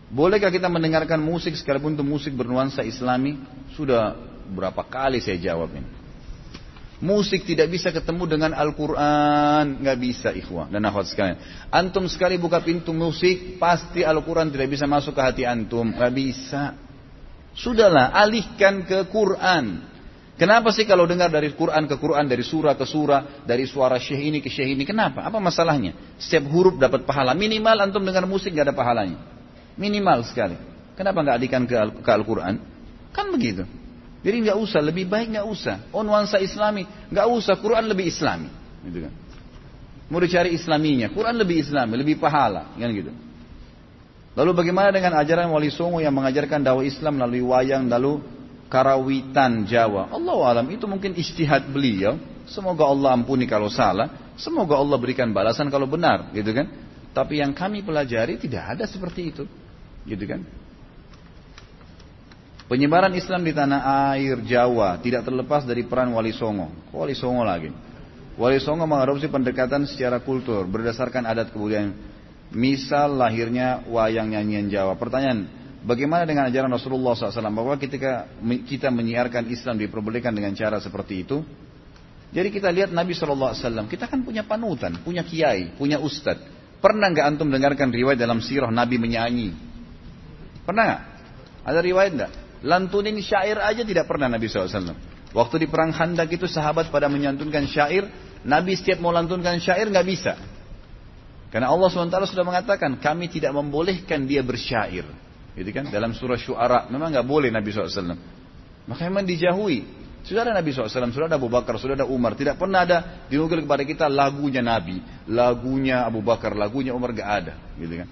Bolehkah kita mendengarkan musik sekalipun itu musik bernuansa islami? Sudah berapa kali saya jawab ini. Musik tidak bisa ketemu dengan Al-Quran. Nggak bisa ikhwah dan akhwat sekalian. Antum sekali buka pintu musik, pasti Al-Quran tidak bisa masuk ke hati antum. Nggak bisa. Sudahlah, alihkan ke Quran. Kenapa sih kalau dengar dari Quran ke Quran, dari surah ke surah, dari suara syekh ini ke syekh ini? Kenapa? Apa masalahnya? Setiap huruf dapat pahala. Minimal antum dengar musik nggak ada pahalanya. Minimal sekali. Kenapa nggak alihkan ke Al-Quran? Kan begitu. Jadi nggak usah, lebih baik nggak usah. Oh nuansa Islami, nggak usah. Quran lebih Islami, gitu kan? Mau dicari Islaminya, Quran lebih Islami, lebih pahala, kan gitu. Lalu bagaimana dengan ajaran Wali Songo yang mengajarkan dakwah Islam melalui wayang, lalu karawitan Jawa? Allah alam itu mungkin istihad beliau. Semoga Allah ampuni kalau salah. Semoga Allah berikan balasan kalau benar, gitu kan? Tapi yang kami pelajari tidak ada seperti itu, gitu kan? Penyebaran Islam di tanah air Jawa tidak terlepas dari peran Wali Songo. Wali Songo lagi. Wali Songo mengadopsi pendekatan secara kultur berdasarkan adat kebudayaan. Misal lahirnya wayang nyanyian Jawa. Pertanyaan, bagaimana dengan ajaran Rasulullah SAW bahwa ketika kita menyiarkan Islam diperbolehkan dengan cara seperti itu? Jadi kita lihat Nabi SAW, kita kan punya panutan, punya kiai, punya ustadz. Pernah nggak antum dengarkan riwayat dalam sirah Nabi menyanyi? Pernah nggak? Ada riwayat nggak? Lantunin syair aja tidak pernah Nabi SAW. Waktu di perang Khandak itu sahabat pada menyantunkan syair, Nabi setiap mau lantunkan syair nggak bisa. Karena Allah SWT sudah mengatakan, kami tidak membolehkan dia bersyair. Gitu kan? Dalam surah Syu'ara, memang nggak boleh Nabi SAW. Maka memang dijauhi. Sudah ada Nabi SAW, sudah ada Abu Bakar, sudah ada Umar. Tidak pernah ada dinukil kepada kita lagunya Nabi, lagunya Abu Bakar, lagunya Umar gak ada. Gitu kan?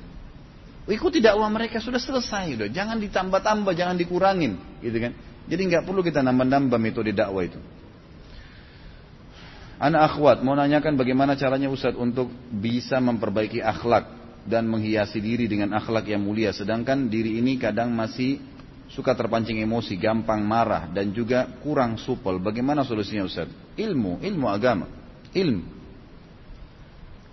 Ikuti dakwah mereka sudah selesai udah. Jangan ditambah-tambah, jangan dikurangin, gitu kan. Jadi nggak perlu kita nambah-nambah metode dakwah itu. Anak akhwat mau nanyakan bagaimana caranya Ustaz untuk bisa memperbaiki akhlak dan menghiasi diri dengan akhlak yang mulia sedangkan diri ini kadang masih suka terpancing emosi, gampang marah dan juga kurang supel. Bagaimana solusinya Ustaz? Ilmu, ilmu agama. Ilmu.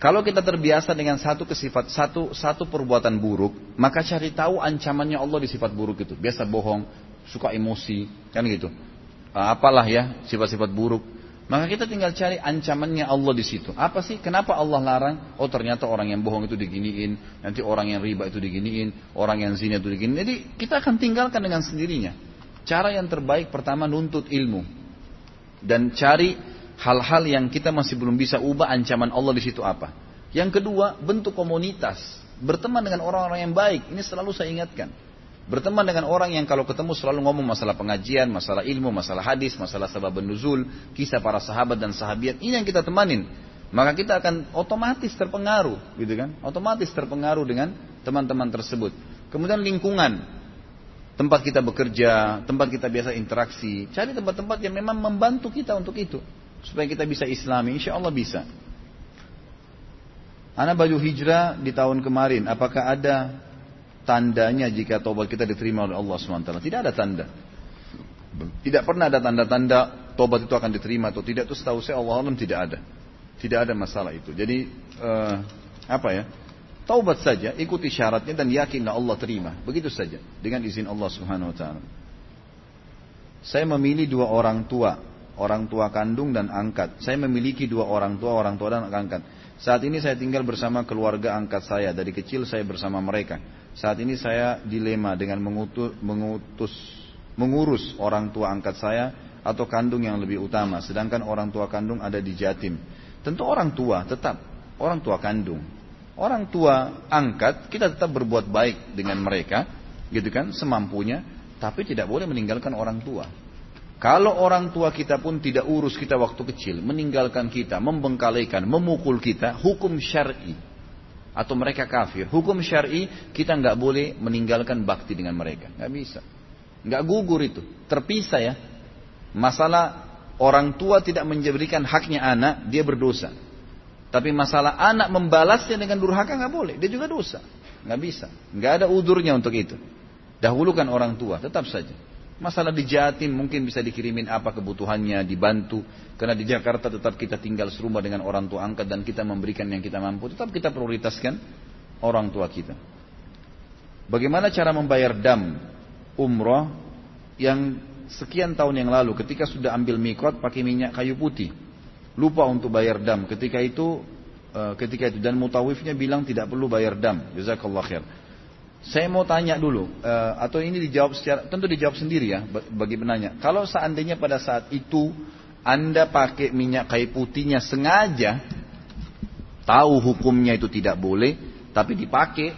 Kalau kita terbiasa dengan satu kesifat, satu satu perbuatan buruk, maka cari tahu ancamannya Allah di sifat buruk itu. Biasa bohong, suka emosi, kan gitu. Ah, apalah ya sifat-sifat buruk. Maka kita tinggal cari ancamannya Allah di situ. Apa sih? Kenapa Allah larang? Oh ternyata orang yang bohong itu diginiin, nanti orang yang riba itu diginiin, orang yang zina itu diginiin. Jadi kita akan tinggalkan dengan sendirinya. Cara yang terbaik pertama nuntut ilmu dan cari hal-hal yang kita masih belum bisa ubah ancaman Allah di situ apa. Yang kedua, bentuk komunitas. Berteman dengan orang-orang yang baik. Ini selalu saya ingatkan. Berteman dengan orang yang kalau ketemu selalu ngomong masalah pengajian, masalah ilmu, masalah hadis, masalah sabab nuzul, kisah para sahabat dan sahabiat. Ini yang kita temanin. Maka kita akan otomatis terpengaruh, gitu kan? Otomatis terpengaruh dengan teman-teman tersebut. Kemudian lingkungan, tempat kita bekerja, tempat kita biasa interaksi, cari tempat-tempat yang memang membantu kita untuk itu. Supaya kita bisa islami, insya Allah bisa. Anak baju hijrah di tahun kemarin, apakah ada tandanya jika tobat kita diterima oleh Allah SWT? Tidak ada tanda. Tidak pernah ada tanda-tanda tobat itu akan diterima atau tidak. Itu setahu saya Allah Alam tidak ada. Tidak ada masalah itu. Jadi uh, apa ya? Taubat saja, ikuti syaratnya dan yakinlah Allah terima. Begitu saja dengan izin Allah Subhanahu wa taala. Saya memilih dua orang tua, orang tua kandung dan angkat. Saya memiliki dua orang tua, orang tua dan angkat. Saat ini saya tinggal bersama keluarga angkat saya. Dari kecil saya bersama mereka. Saat ini saya dilema dengan mengutus, mengutus, mengurus orang tua angkat saya atau kandung yang lebih utama. Sedangkan orang tua kandung ada di Jatim. Tentu orang tua tetap orang tua kandung. Orang tua angkat kita tetap berbuat baik dengan mereka, gitu kan, semampunya. Tapi tidak boleh meninggalkan orang tua. Kalau orang tua kita pun tidak urus kita waktu kecil, meninggalkan kita, membengkalikan, memukul kita, hukum syar'i atau mereka kafir. Hukum syar'i kita nggak boleh meninggalkan bakti dengan mereka, nggak bisa, nggak gugur itu, terpisah ya. Masalah orang tua tidak menjadikan haknya anak, dia berdosa. Tapi masalah anak membalasnya dengan durhaka nggak boleh, dia juga dosa, nggak bisa, nggak ada udurnya untuk itu. Dahulukan orang tua, tetap saja. Masalah di Jatim mungkin bisa dikirimin apa kebutuhannya, dibantu. Karena di Jakarta tetap kita tinggal serumah dengan orang tua angkat dan kita memberikan yang kita mampu. Tetap kita prioritaskan orang tua kita. Bagaimana cara membayar dam umroh yang sekian tahun yang lalu ketika sudah ambil mikot pakai minyak kayu putih. Lupa untuk bayar dam. Ketika itu eh, ketika itu dan mutawifnya bilang tidak perlu bayar dam. Jazakallah khair. Saya mau tanya dulu, uh, atau ini dijawab secara, tentu dijawab sendiri ya bagi penanya. Kalau seandainya pada saat itu Anda pakai minyak kayu putihnya sengaja, tahu hukumnya itu tidak boleh, tapi dipakai,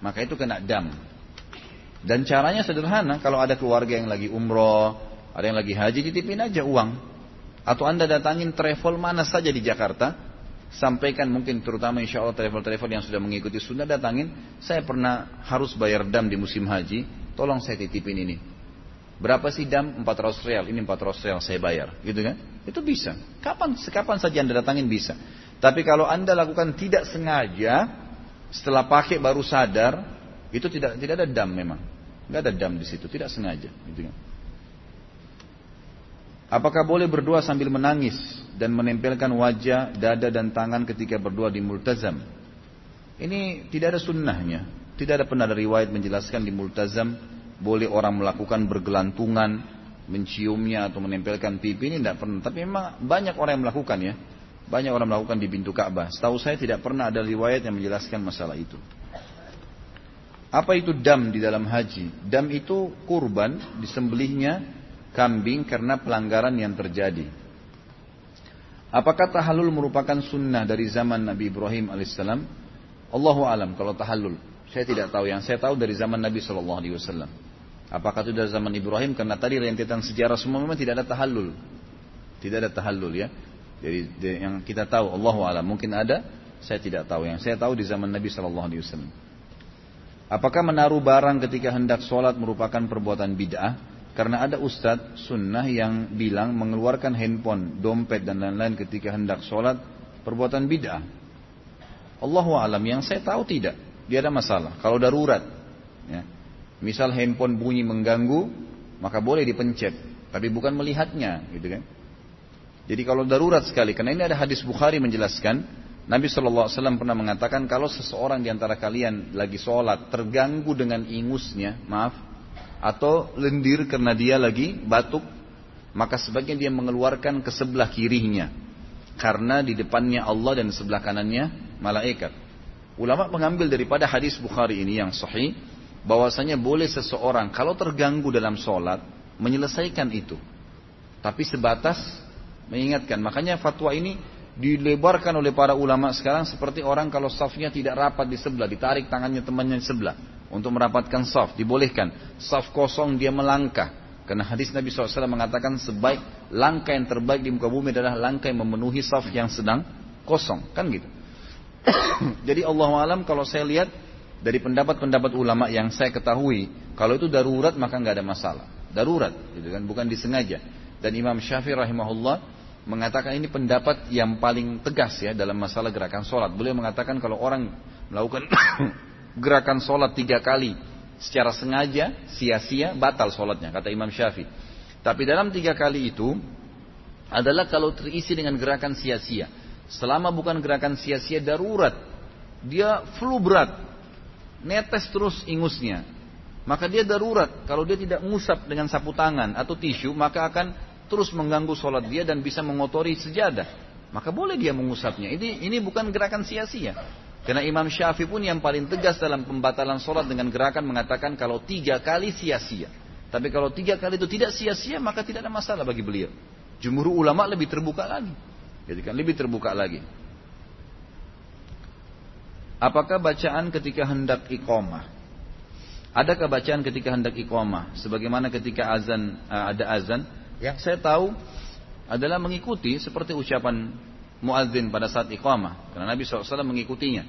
maka itu kena dam. Dan caranya sederhana, kalau ada keluarga yang lagi umroh, ada yang lagi haji, titipin aja uang. Atau Anda datangin travel mana saja di Jakarta, sampaikan mungkin terutama insya Allah travel-travel yang sudah mengikuti sunnah datangin, saya pernah harus bayar dam di musim haji, tolong saya titipin ini. Berapa sih dam? 400 real, ini 400 real saya bayar, gitu kan? Itu bisa. Kapan kapan saja Anda datangin bisa. Tapi kalau Anda lakukan tidak sengaja, setelah pakai baru sadar, itu tidak tidak ada dam memang. Enggak ada dam di situ, tidak sengaja, gitu kan? Apakah boleh berdoa sambil menangis dan menempelkan wajah, dada dan tangan ketika berdoa di multazam? Ini tidak ada sunnahnya. Tidak ada pernah ada riwayat menjelaskan di multazam boleh orang melakukan bergelantungan, menciumnya atau menempelkan pipi ini tidak pernah. Tapi memang banyak orang yang melakukan ya. Banyak orang melakukan di pintu Ka'bah. Setahu saya tidak pernah ada riwayat yang menjelaskan masalah itu. Apa itu dam di dalam haji? Dam itu kurban disembelihnya kambing karena pelanggaran yang terjadi. Apakah tahallul merupakan sunnah dari zaman Nabi Ibrahim alaihissalam? Allahu alam kalau tahallul. Saya tidak tahu. Yang saya tahu dari zaman Nabi Shallallahu Alaihi Wasallam. Apakah itu dari zaman Ibrahim? Karena tadi rentetan sejarah semua memang tidak ada tahallul. Tidak ada tahallul ya. Jadi yang kita tahu Allahu alam mungkin ada. Saya tidak tahu. Yang saya tahu di zaman Nabi Shallallahu Alaihi Wasallam. Apakah menaruh barang ketika hendak sholat merupakan perbuatan bid'ah? Karena ada ustadz sunnah yang bilang mengeluarkan handphone, dompet dan lain-lain ketika hendak sholat perbuatan bid'ah. Allahu alam yang saya tahu tidak. Dia ada masalah. Kalau darurat, ya. misal handphone bunyi mengganggu, maka boleh dipencet, tapi bukan melihatnya, gitu kan? Jadi kalau darurat sekali, karena ini ada hadis Bukhari menjelaskan, Nabi SAW pernah mengatakan kalau seseorang di antara kalian lagi sholat terganggu dengan ingusnya, maaf, atau lendir karena dia lagi batuk, maka sebagian dia mengeluarkan ke sebelah kirinya. Karena di depannya Allah dan sebelah kanannya malaikat. Ulama mengambil daripada hadis Bukhari ini yang sahih, bahwasanya boleh seseorang kalau terganggu dalam sholat, menyelesaikan itu. Tapi sebatas mengingatkan. Makanya fatwa ini dilebarkan oleh para ulama sekarang seperti orang kalau safnya tidak rapat di sebelah, ditarik tangannya temannya di sebelah untuk merapatkan saf, dibolehkan. Saf kosong dia melangkah. Karena hadis Nabi SAW mengatakan sebaik langkah yang terbaik di muka bumi adalah langkah yang memenuhi saf yang sedang kosong. Kan gitu. Jadi Allah alam kalau saya lihat dari pendapat-pendapat ulama yang saya ketahui, kalau itu darurat maka nggak ada masalah. Darurat, gitu kan, bukan disengaja. Dan Imam Syafi'i rahimahullah mengatakan ini pendapat yang paling tegas ya dalam masalah gerakan sholat. Beliau mengatakan kalau orang melakukan gerakan sholat tiga kali secara sengaja, sia-sia, batal sholatnya, kata Imam Syafi'i. Tapi dalam tiga kali itu adalah kalau terisi dengan gerakan sia-sia. Selama bukan gerakan sia-sia darurat, dia flu berat, netes terus ingusnya. Maka dia darurat. Kalau dia tidak ngusap dengan sapu tangan atau tisu, maka akan terus mengganggu sholat dia dan bisa mengotori sejadah. Maka boleh dia mengusapnya. Ini ini bukan gerakan sia-sia. Karena Imam Syafi'i pun yang paling tegas dalam pembatalan sholat dengan gerakan mengatakan kalau tiga kali sia-sia. Tapi kalau tiga kali itu tidak sia-sia maka tidak ada masalah bagi beliau. Jumhur ulama lebih terbuka lagi. Jadi kan lebih terbuka lagi. Apakah bacaan ketika hendak iqamah? Adakah bacaan ketika hendak iqamah? Sebagaimana ketika azan eh, ada azan, yang saya tahu adalah mengikuti seperti ucapan muadzin pada saat iqamah. Karena Nabi SAW mengikutinya.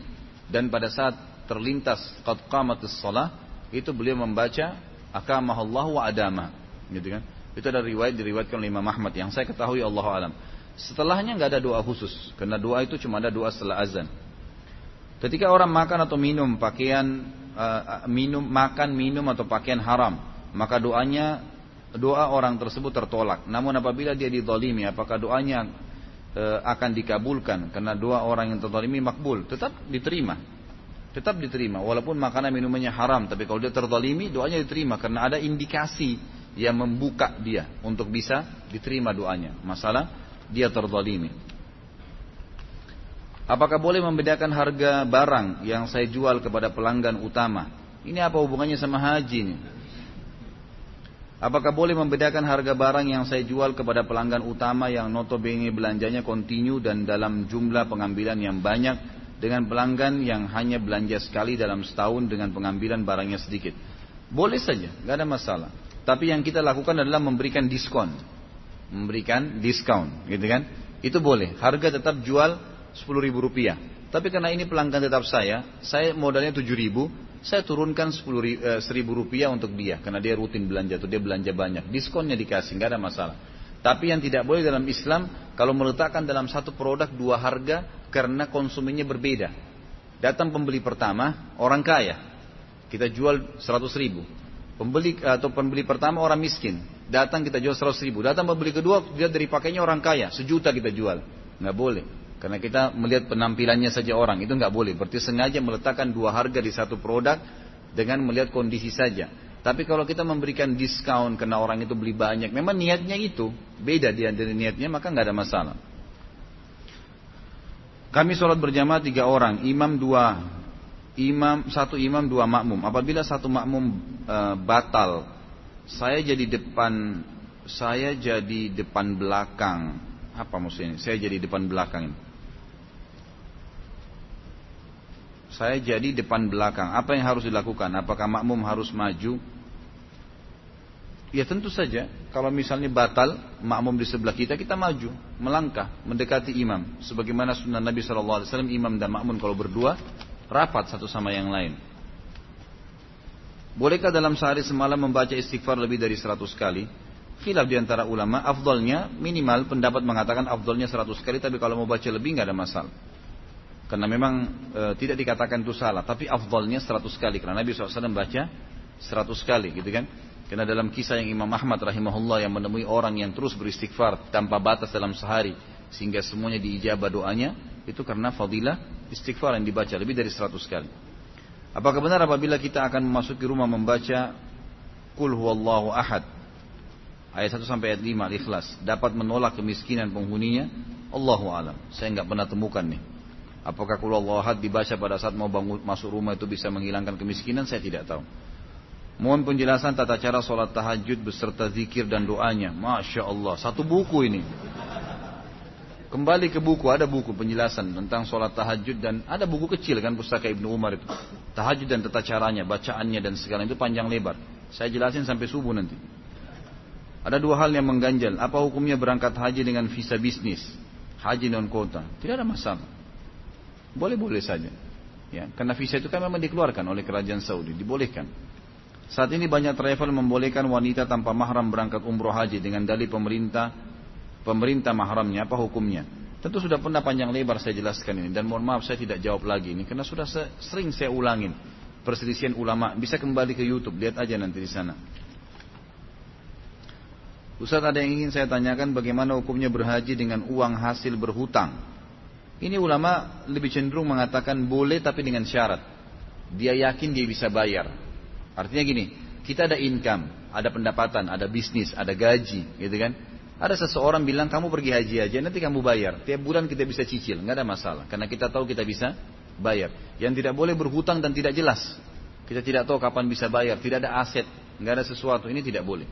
Dan pada saat terlintas qad qamatis shalah itu beliau membaca akamah wa adama. Gitu kan? Itu ada riwayat diriwayatkan oleh Imam Ahmad yang saya ketahui Allah alam. Setelahnya nggak ada doa khusus karena doa itu cuma ada doa setelah azan. Ketika orang makan atau minum pakaian uh, minum makan minum atau pakaian haram, maka doanya doa orang tersebut tertolak. Namun apabila dia didolimi, apakah doanya e, akan dikabulkan? Karena doa orang yang terdolimi makbul, tetap diterima. Tetap diterima, walaupun makanan minumannya haram. Tapi kalau dia terdolimi, doanya diterima. Karena ada indikasi yang membuka dia untuk bisa diterima doanya. Masalah dia terdolimi. Apakah boleh membedakan harga barang yang saya jual kepada pelanggan utama? Ini apa hubungannya sama haji nih? Apakah boleh membedakan harga barang yang saya jual kepada pelanggan utama yang notabene belanjanya kontinu dan dalam jumlah pengambilan yang banyak dengan pelanggan yang hanya belanja sekali dalam setahun dengan pengambilan barangnya sedikit? Boleh saja, nggak ada masalah. Tapi yang kita lakukan adalah memberikan diskon, memberikan diskon, gitu kan? Itu boleh. Harga tetap jual sepuluh ribu rupiah. Tapi karena ini pelanggan tetap saya, saya modalnya tujuh ribu, saya turunkan 10 eh, seribu rupiah untuk dia karena dia rutin belanja atau dia belanja banyak. Diskonnya dikasih nggak ada masalah. Tapi yang tidak boleh dalam Islam kalau meletakkan dalam satu produk dua harga karena konsumennya berbeda. Datang pembeli pertama orang kaya. Kita jual 100 ribu. Pembeli atau pembeli pertama orang miskin. Datang kita jual 100 ribu. Datang pembeli kedua dia dari pakainya orang kaya. Sejuta kita jual. Nggak boleh karena kita melihat penampilannya saja orang, itu nggak boleh. Berarti sengaja meletakkan dua harga di satu produk dengan melihat kondisi saja. Tapi kalau kita memberikan diskon karena orang itu beli banyak, memang niatnya itu beda dia dari niatnya, maka nggak ada masalah. Kami sholat berjamaah tiga orang, imam dua, imam satu imam dua makmum. Apabila satu makmum e, batal, saya jadi depan, saya jadi depan belakang. Apa maksudnya? Saya jadi depan belakang ini. Saya jadi depan belakang. Apa yang harus dilakukan? Apakah makmum harus maju? Ya tentu saja, kalau misalnya batal makmum di sebelah kita, kita maju, melangkah, mendekati imam. Sebagaimana sunnah Nabi SAW, imam dan makmum kalau berdua, rapat satu sama yang lain. Bolehkah dalam sehari semalam membaca istighfar lebih dari 100 kali? Khilaf di antara ulama, afdolnya minimal pendapat mengatakan afdolnya 100 kali, tapi kalau mau baca lebih nggak ada masalah. Karena memang e, tidak dikatakan itu salah, tapi afdalnya 100 kali. Karena Nabi SAW baca 100 kali gitu kan. Karena dalam kisah yang Imam Ahmad rahimahullah yang menemui orang yang terus beristighfar tanpa batas dalam sehari sehingga semuanya diijabah doanya itu karena fadilah istighfar yang dibaca lebih dari 100 kali. Apakah benar apabila kita akan memasuki rumah membaca Kul huwallahu ahad ayat 1 sampai ayat 5 al-ikhlas dapat menolak kemiskinan penghuninya? Allahu alam. Saya nggak pernah temukan nih. Apakah kul ahad dibaca pada saat mau bangun masuk rumah itu bisa menghilangkan kemiskinan? Saya tidak tahu. Mohon penjelasan tata cara sholat tahajud beserta zikir dan doanya. Masya Allah, satu buku ini. Kembali ke buku, ada buku penjelasan tentang sholat tahajud dan ada buku kecil kan pustaka Ibnu Umar itu. Tahajud dan tata caranya, bacaannya dan segala itu panjang lebar. Saya jelasin sampai subuh nanti. Ada dua hal yang mengganjal. Apa hukumnya berangkat haji dengan visa bisnis? Haji non kota. Tidak ada masalah. Boleh-boleh saja. Ya, karena visa itu kan memang dikeluarkan oleh kerajaan Saudi, dibolehkan. Saat ini banyak travel membolehkan wanita tanpa mahram berangkat umroh haji dengan dalih pemerintah pemerintah mahramnya apa hukumnya? Tentu sudah pernah panjang lebar saya jelaskan ini dan mohon maaf saya tidak jawab lagi ini karena sudah sering saya ulangin perselisihan ulama. Bisa kembali ke YouTube, lihat aja nanti di sana. Ustaz ada yang ingin saya tanyakan bagaimana hukumnya berhaji dengan uang hasil berhutang. Ini ulama lebih cenderung mengatakan boleh tapi dengan syarat. Dia yakin dia bisa bayar. Artinya gini, kita ada income, ada pendapatan, ada bisnis, ada gaji, gitu kan? Ada seseorang bilang kamu pergi haji aja, nanti kamu bayar. Tiap bulan kita bisa cicil, nggak ada masalah. Karena kita tahu kita bisa bayar. Yang tidak boleh berhutang dan tidak jelas. Kita tidak tahu kapan bisa bayar, tidak ada aset, nggak ada sesuatu. Ini tidak boleh.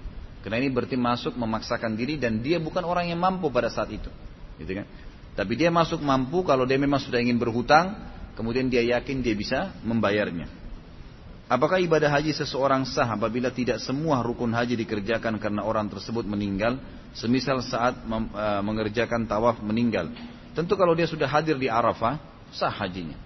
Karena ini berarti masuk memaksakan diri dan dia bukan orang yang mampu pada saat itu. Gitu kan? Tapi dia masuk mampu kalau dia memang sudah ingin berhutang, kemudian dia yakin dia bisa membayarnya. Apakah ibadah haji seseorang sah apabila tidak semua rukun haji dikerjakan karena orang tersebut meninggal, semisal saat e, mengerjakan tawaf meninggal? Tentu kalau dia sudah hadir di Arafah, sah hajinya.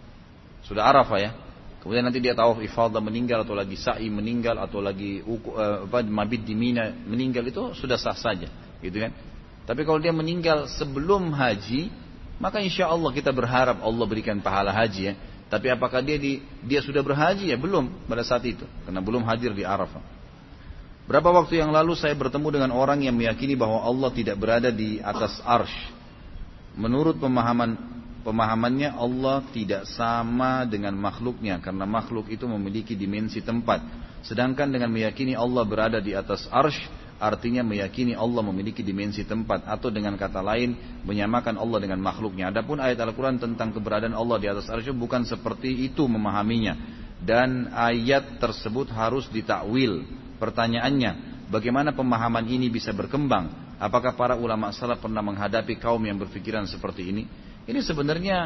Sudah Arafah ya, Kemudian nanti dia tawaf ifadah meninggal atau lagi sa'i meninggal atau lagi uh, apa, mabit di Mina meninggal itu sudah sah saja, gitu kan? Tapi kalau dia meninggal sebelum haji, maka insya Allah kita berharap Allah berikan pahala haji ya. Tapi apakah dia di, dia sudah berhaji ya belum pada saat itu karena belum hadir di Arafah. Berapa waktu yang lalu saya bertemu dengan orang yang meyakini bahwa Allah tidak berada di atas arsh. Menurut pemahaman Pemahamannya Allah tidak sama dengan makhluknya karena makhluk itu memiliki dimensi tempat. Sedangkan dengan meyakini Allah berada di atas arsh artinya meyakini Allah memiliki dimensi tempat atau dengan kata lain menyamakan Allah dengan makhluknya. Adapun ayat Al-Quran tentang keberadaan Allah di atas arsh bukan seperti itu memahaminya dan ayat tersebut harus ditakwil. Pertanyaannya, bagaimana pemahaman ini bisa berkembang? Apakah para ulama salaf pernah menghadapi kaum yang berpikiran seperti ini? Ini sebenarnya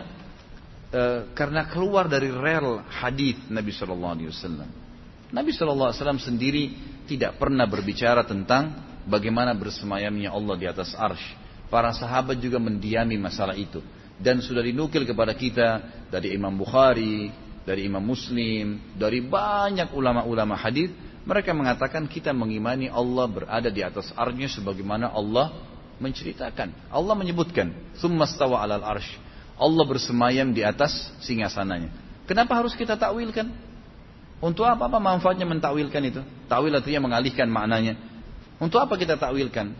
e, karena keluar dari rel hadis Nabi Shallallahu Alaihi Wasallam. Nabi Shallallahu Alaihi Wasallam sendiri tidak pernah berbicara tentang bagaimana bersemayamnya Allah di atas arsh. Para sahabat juga mendiami masalah itu dan sudah dinukil kepada kita dari Imam Bukhari, dari Imam Muslim, dari banyak ulama-ulama hadis mereka mengatakan kita mengimani Allah berada di atas arshnya sebagaimana Allah menceritakan. Allah menyebutkan, "Tsumma stawa 'alal arsh." Allah bersemayam di atas singgasananya. Kenapa harus kita takwilkan? Untuk apa apa manfaatnya mentakwilkan itu? Takwil artinya mengalihkan maknanya. Untuk apa kita takwilkan?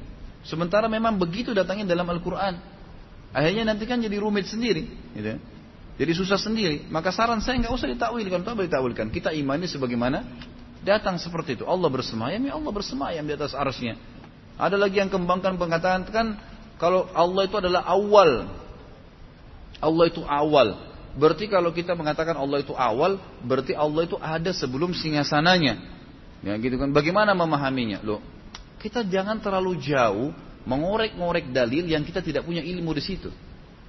Sementara memang begitu datangnya dalam Al-Quran. Akhirnya nanti kan jadi rumit sendiri. Gitu. Jadi susah sendiri. Maka saran saya nggak usah ditakwilkan. Untuk apa ditakwilkan? Kita imani sebagaimana datang seperti itu. Allah bersemayam, ya Allah bersemayam di atas arsnya. Ada lagi yang kembangkan pengatakan kan kalau Allah itu adalah awal. Allah itu awal. Berarti kalau kita mengatakan Allah itu awal, berarti Allah itu ada sebelum singgasananya. Ya gitu kan. Bagaimana memahaminya? Loh, kita jangan terlalu jauh mengorek-ngorek dalil yang kita tidak punya ilmu di situ.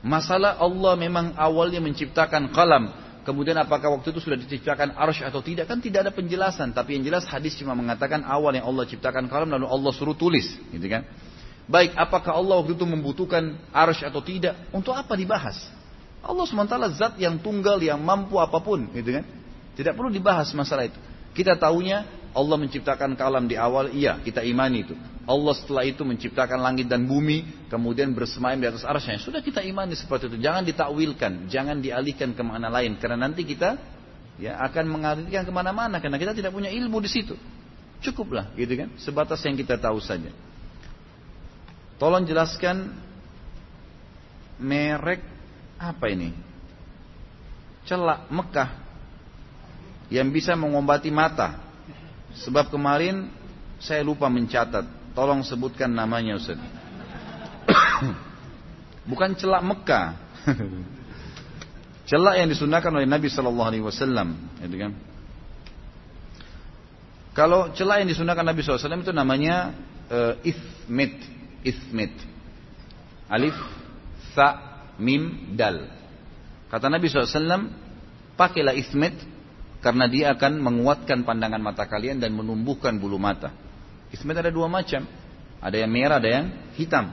Masalah Allah memang awalnya menciptakan kalam, Kemudian apakah waktu itu sudah diciptakan arsh atau tidak kan tidak ada penjelasan. Tapi yang jelas hadis cuma mengatakan awal yang Allah ciptakan kalam lalu Allah suruh tulis, gitu kan? Baik, apakah Allah waktu itu membutuhkan arsh atau tidak? Untuk apa dibahas? Allah sementara zat yang tunggal yang mampu apa pun, gitu kan? Tidak perlu dibahas masalah itu. Kita tahunya Allah menciptakan kalam di awal, iya kita imani itu. Allah setelah itu menciptakan langit dan bumi, kemudian bersemayam di atas arsnya. Sudah kita imani seperti itu. Jangan ditakwilkan, jangan dialihkan ke mana lain. Karena nanti kita ya akan mengalihkan ke mana-mana. Karena kita tidak punya ilmu di situ. Cukuplah, gitu kan? Sebatas yang kita tahu saja. Tolong jelaskan merek apa ini? Celak Mekah yang bisa mengobati mata. Sebab kemarin saya lupa mencatat. Tolong sebutkan namanya Ustaz. Bukan celak Mekah. celak yang disunahkan oleh Nabi Shallallahu Alaihi Wasallam, gitu kan? Kalau celak yang disunahkan Nabi SAW itu namanya uh, ithmit, ithmit. Alif, sa, mim, dal. Kata Nabi SAW, pakailah ithmit karena dia akan menguatkan pandangan mata kalian dan menumbuhkan bulu mata. Ismet ada dua macam. Ada yang merah, ada yang hitam.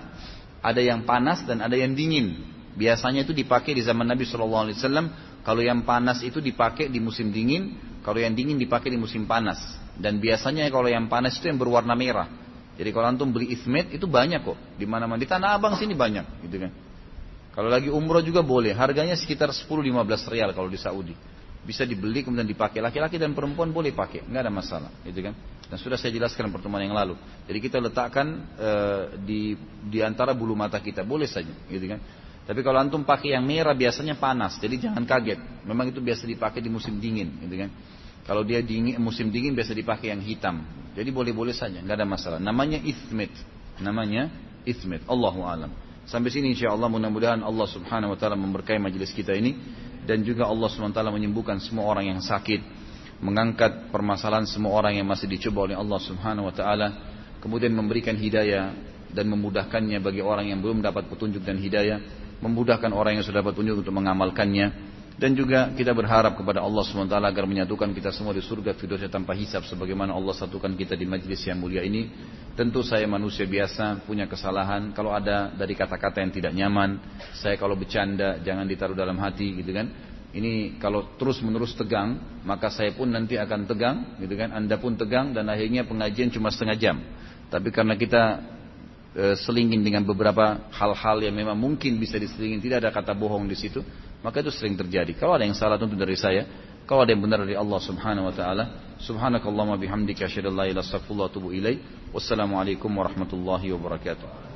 Ada yang panas dan ada yang dingin. Biasanya itu dipakai di zaman Nabi SAW. Kalau yang panas itu dipakai di musim dingin. Kalau yang dingin dipakai di musim panas. Dan biasanya kalau yang panas itu yang berwarna merah. Jadi kalau antum beli ismet itu banyak kok. Di mana-mana di Tanah Abang sini banyak, gitu kan. Kalau lagi umroh juga boleh. Harganya sekitar 10-15 rial kalau di Saudi. Bisa dibeli kemudian dipakai. Laki-laki dan perempuan boleh pakai, nggak ada masalah, gitu kan. Dan sudah saya jelaskan pertemuan yang lalu. Jadi kita letakkan e, di di antara bulu mata kita, boleh saja, gitu kan. Tapi kalau antum pakai yang merah biasanya panas, jadi jangan kaget. Memang itu biasa dipakai di musim dingin, gitu kan. Kalau dia dingin, musim dingin biasa dipakai yang hitam. Jadi boleh-boleh saja, nggak ada masalah. Namanya ithmit, namanya ithmit. Allahu alam. Sampai sini insya Allah mudah-mudahan Allah subhanahu wa ta'ala memberkahi majelis kita ini. Dan juga Allah subhanahu wa ta'ala menyembuhkan semua orang yang sakit. Mengangkat permasalahan semua orang yang masih dicoba oleh Allah subhanahu wa ta'ala. Kemudian memberikan hidayah dan memudahkannya bagi orang yang belum dapat petunjuk dan hidayah. Memudahkan orang yang sudah dapat petunjuk untuk mengamalkannya. Dan juga kita berharap kepada Allah SWT agar menyatukan kita semua di surga firdosnya tanpa hisap sebagaimana Allah satukan kita di majlis yang mulia ini. Tentu saya manusia biasa punya kesalahan. Kalau ada dari kata-kata yang tidak nyaman, saya kalau bercanda jangan ditaruh dalam hati gitu kan. Ini kalau terus menerus tegang, maka saya pun nanti akan tegang, gitu kan? Anda pun tegang dan akhirnya pengajian cuma setengah jam. Tapi karena kita e, selingin dengan beberapa hal-hal yang memang mungkin bisa diselingin, tidak ada kata bohong di situ, maka itu sering terjadi. Kalau ada yang salah tentu dari saya. Kalau ada yang benar dari Allah subhanahu wa ta'ala. Subhanakallahumma bihamdika asyhadu an la ilaha illa anta astaghfiruka. Wassalamualaikum warahmatullahi wabarakatuh.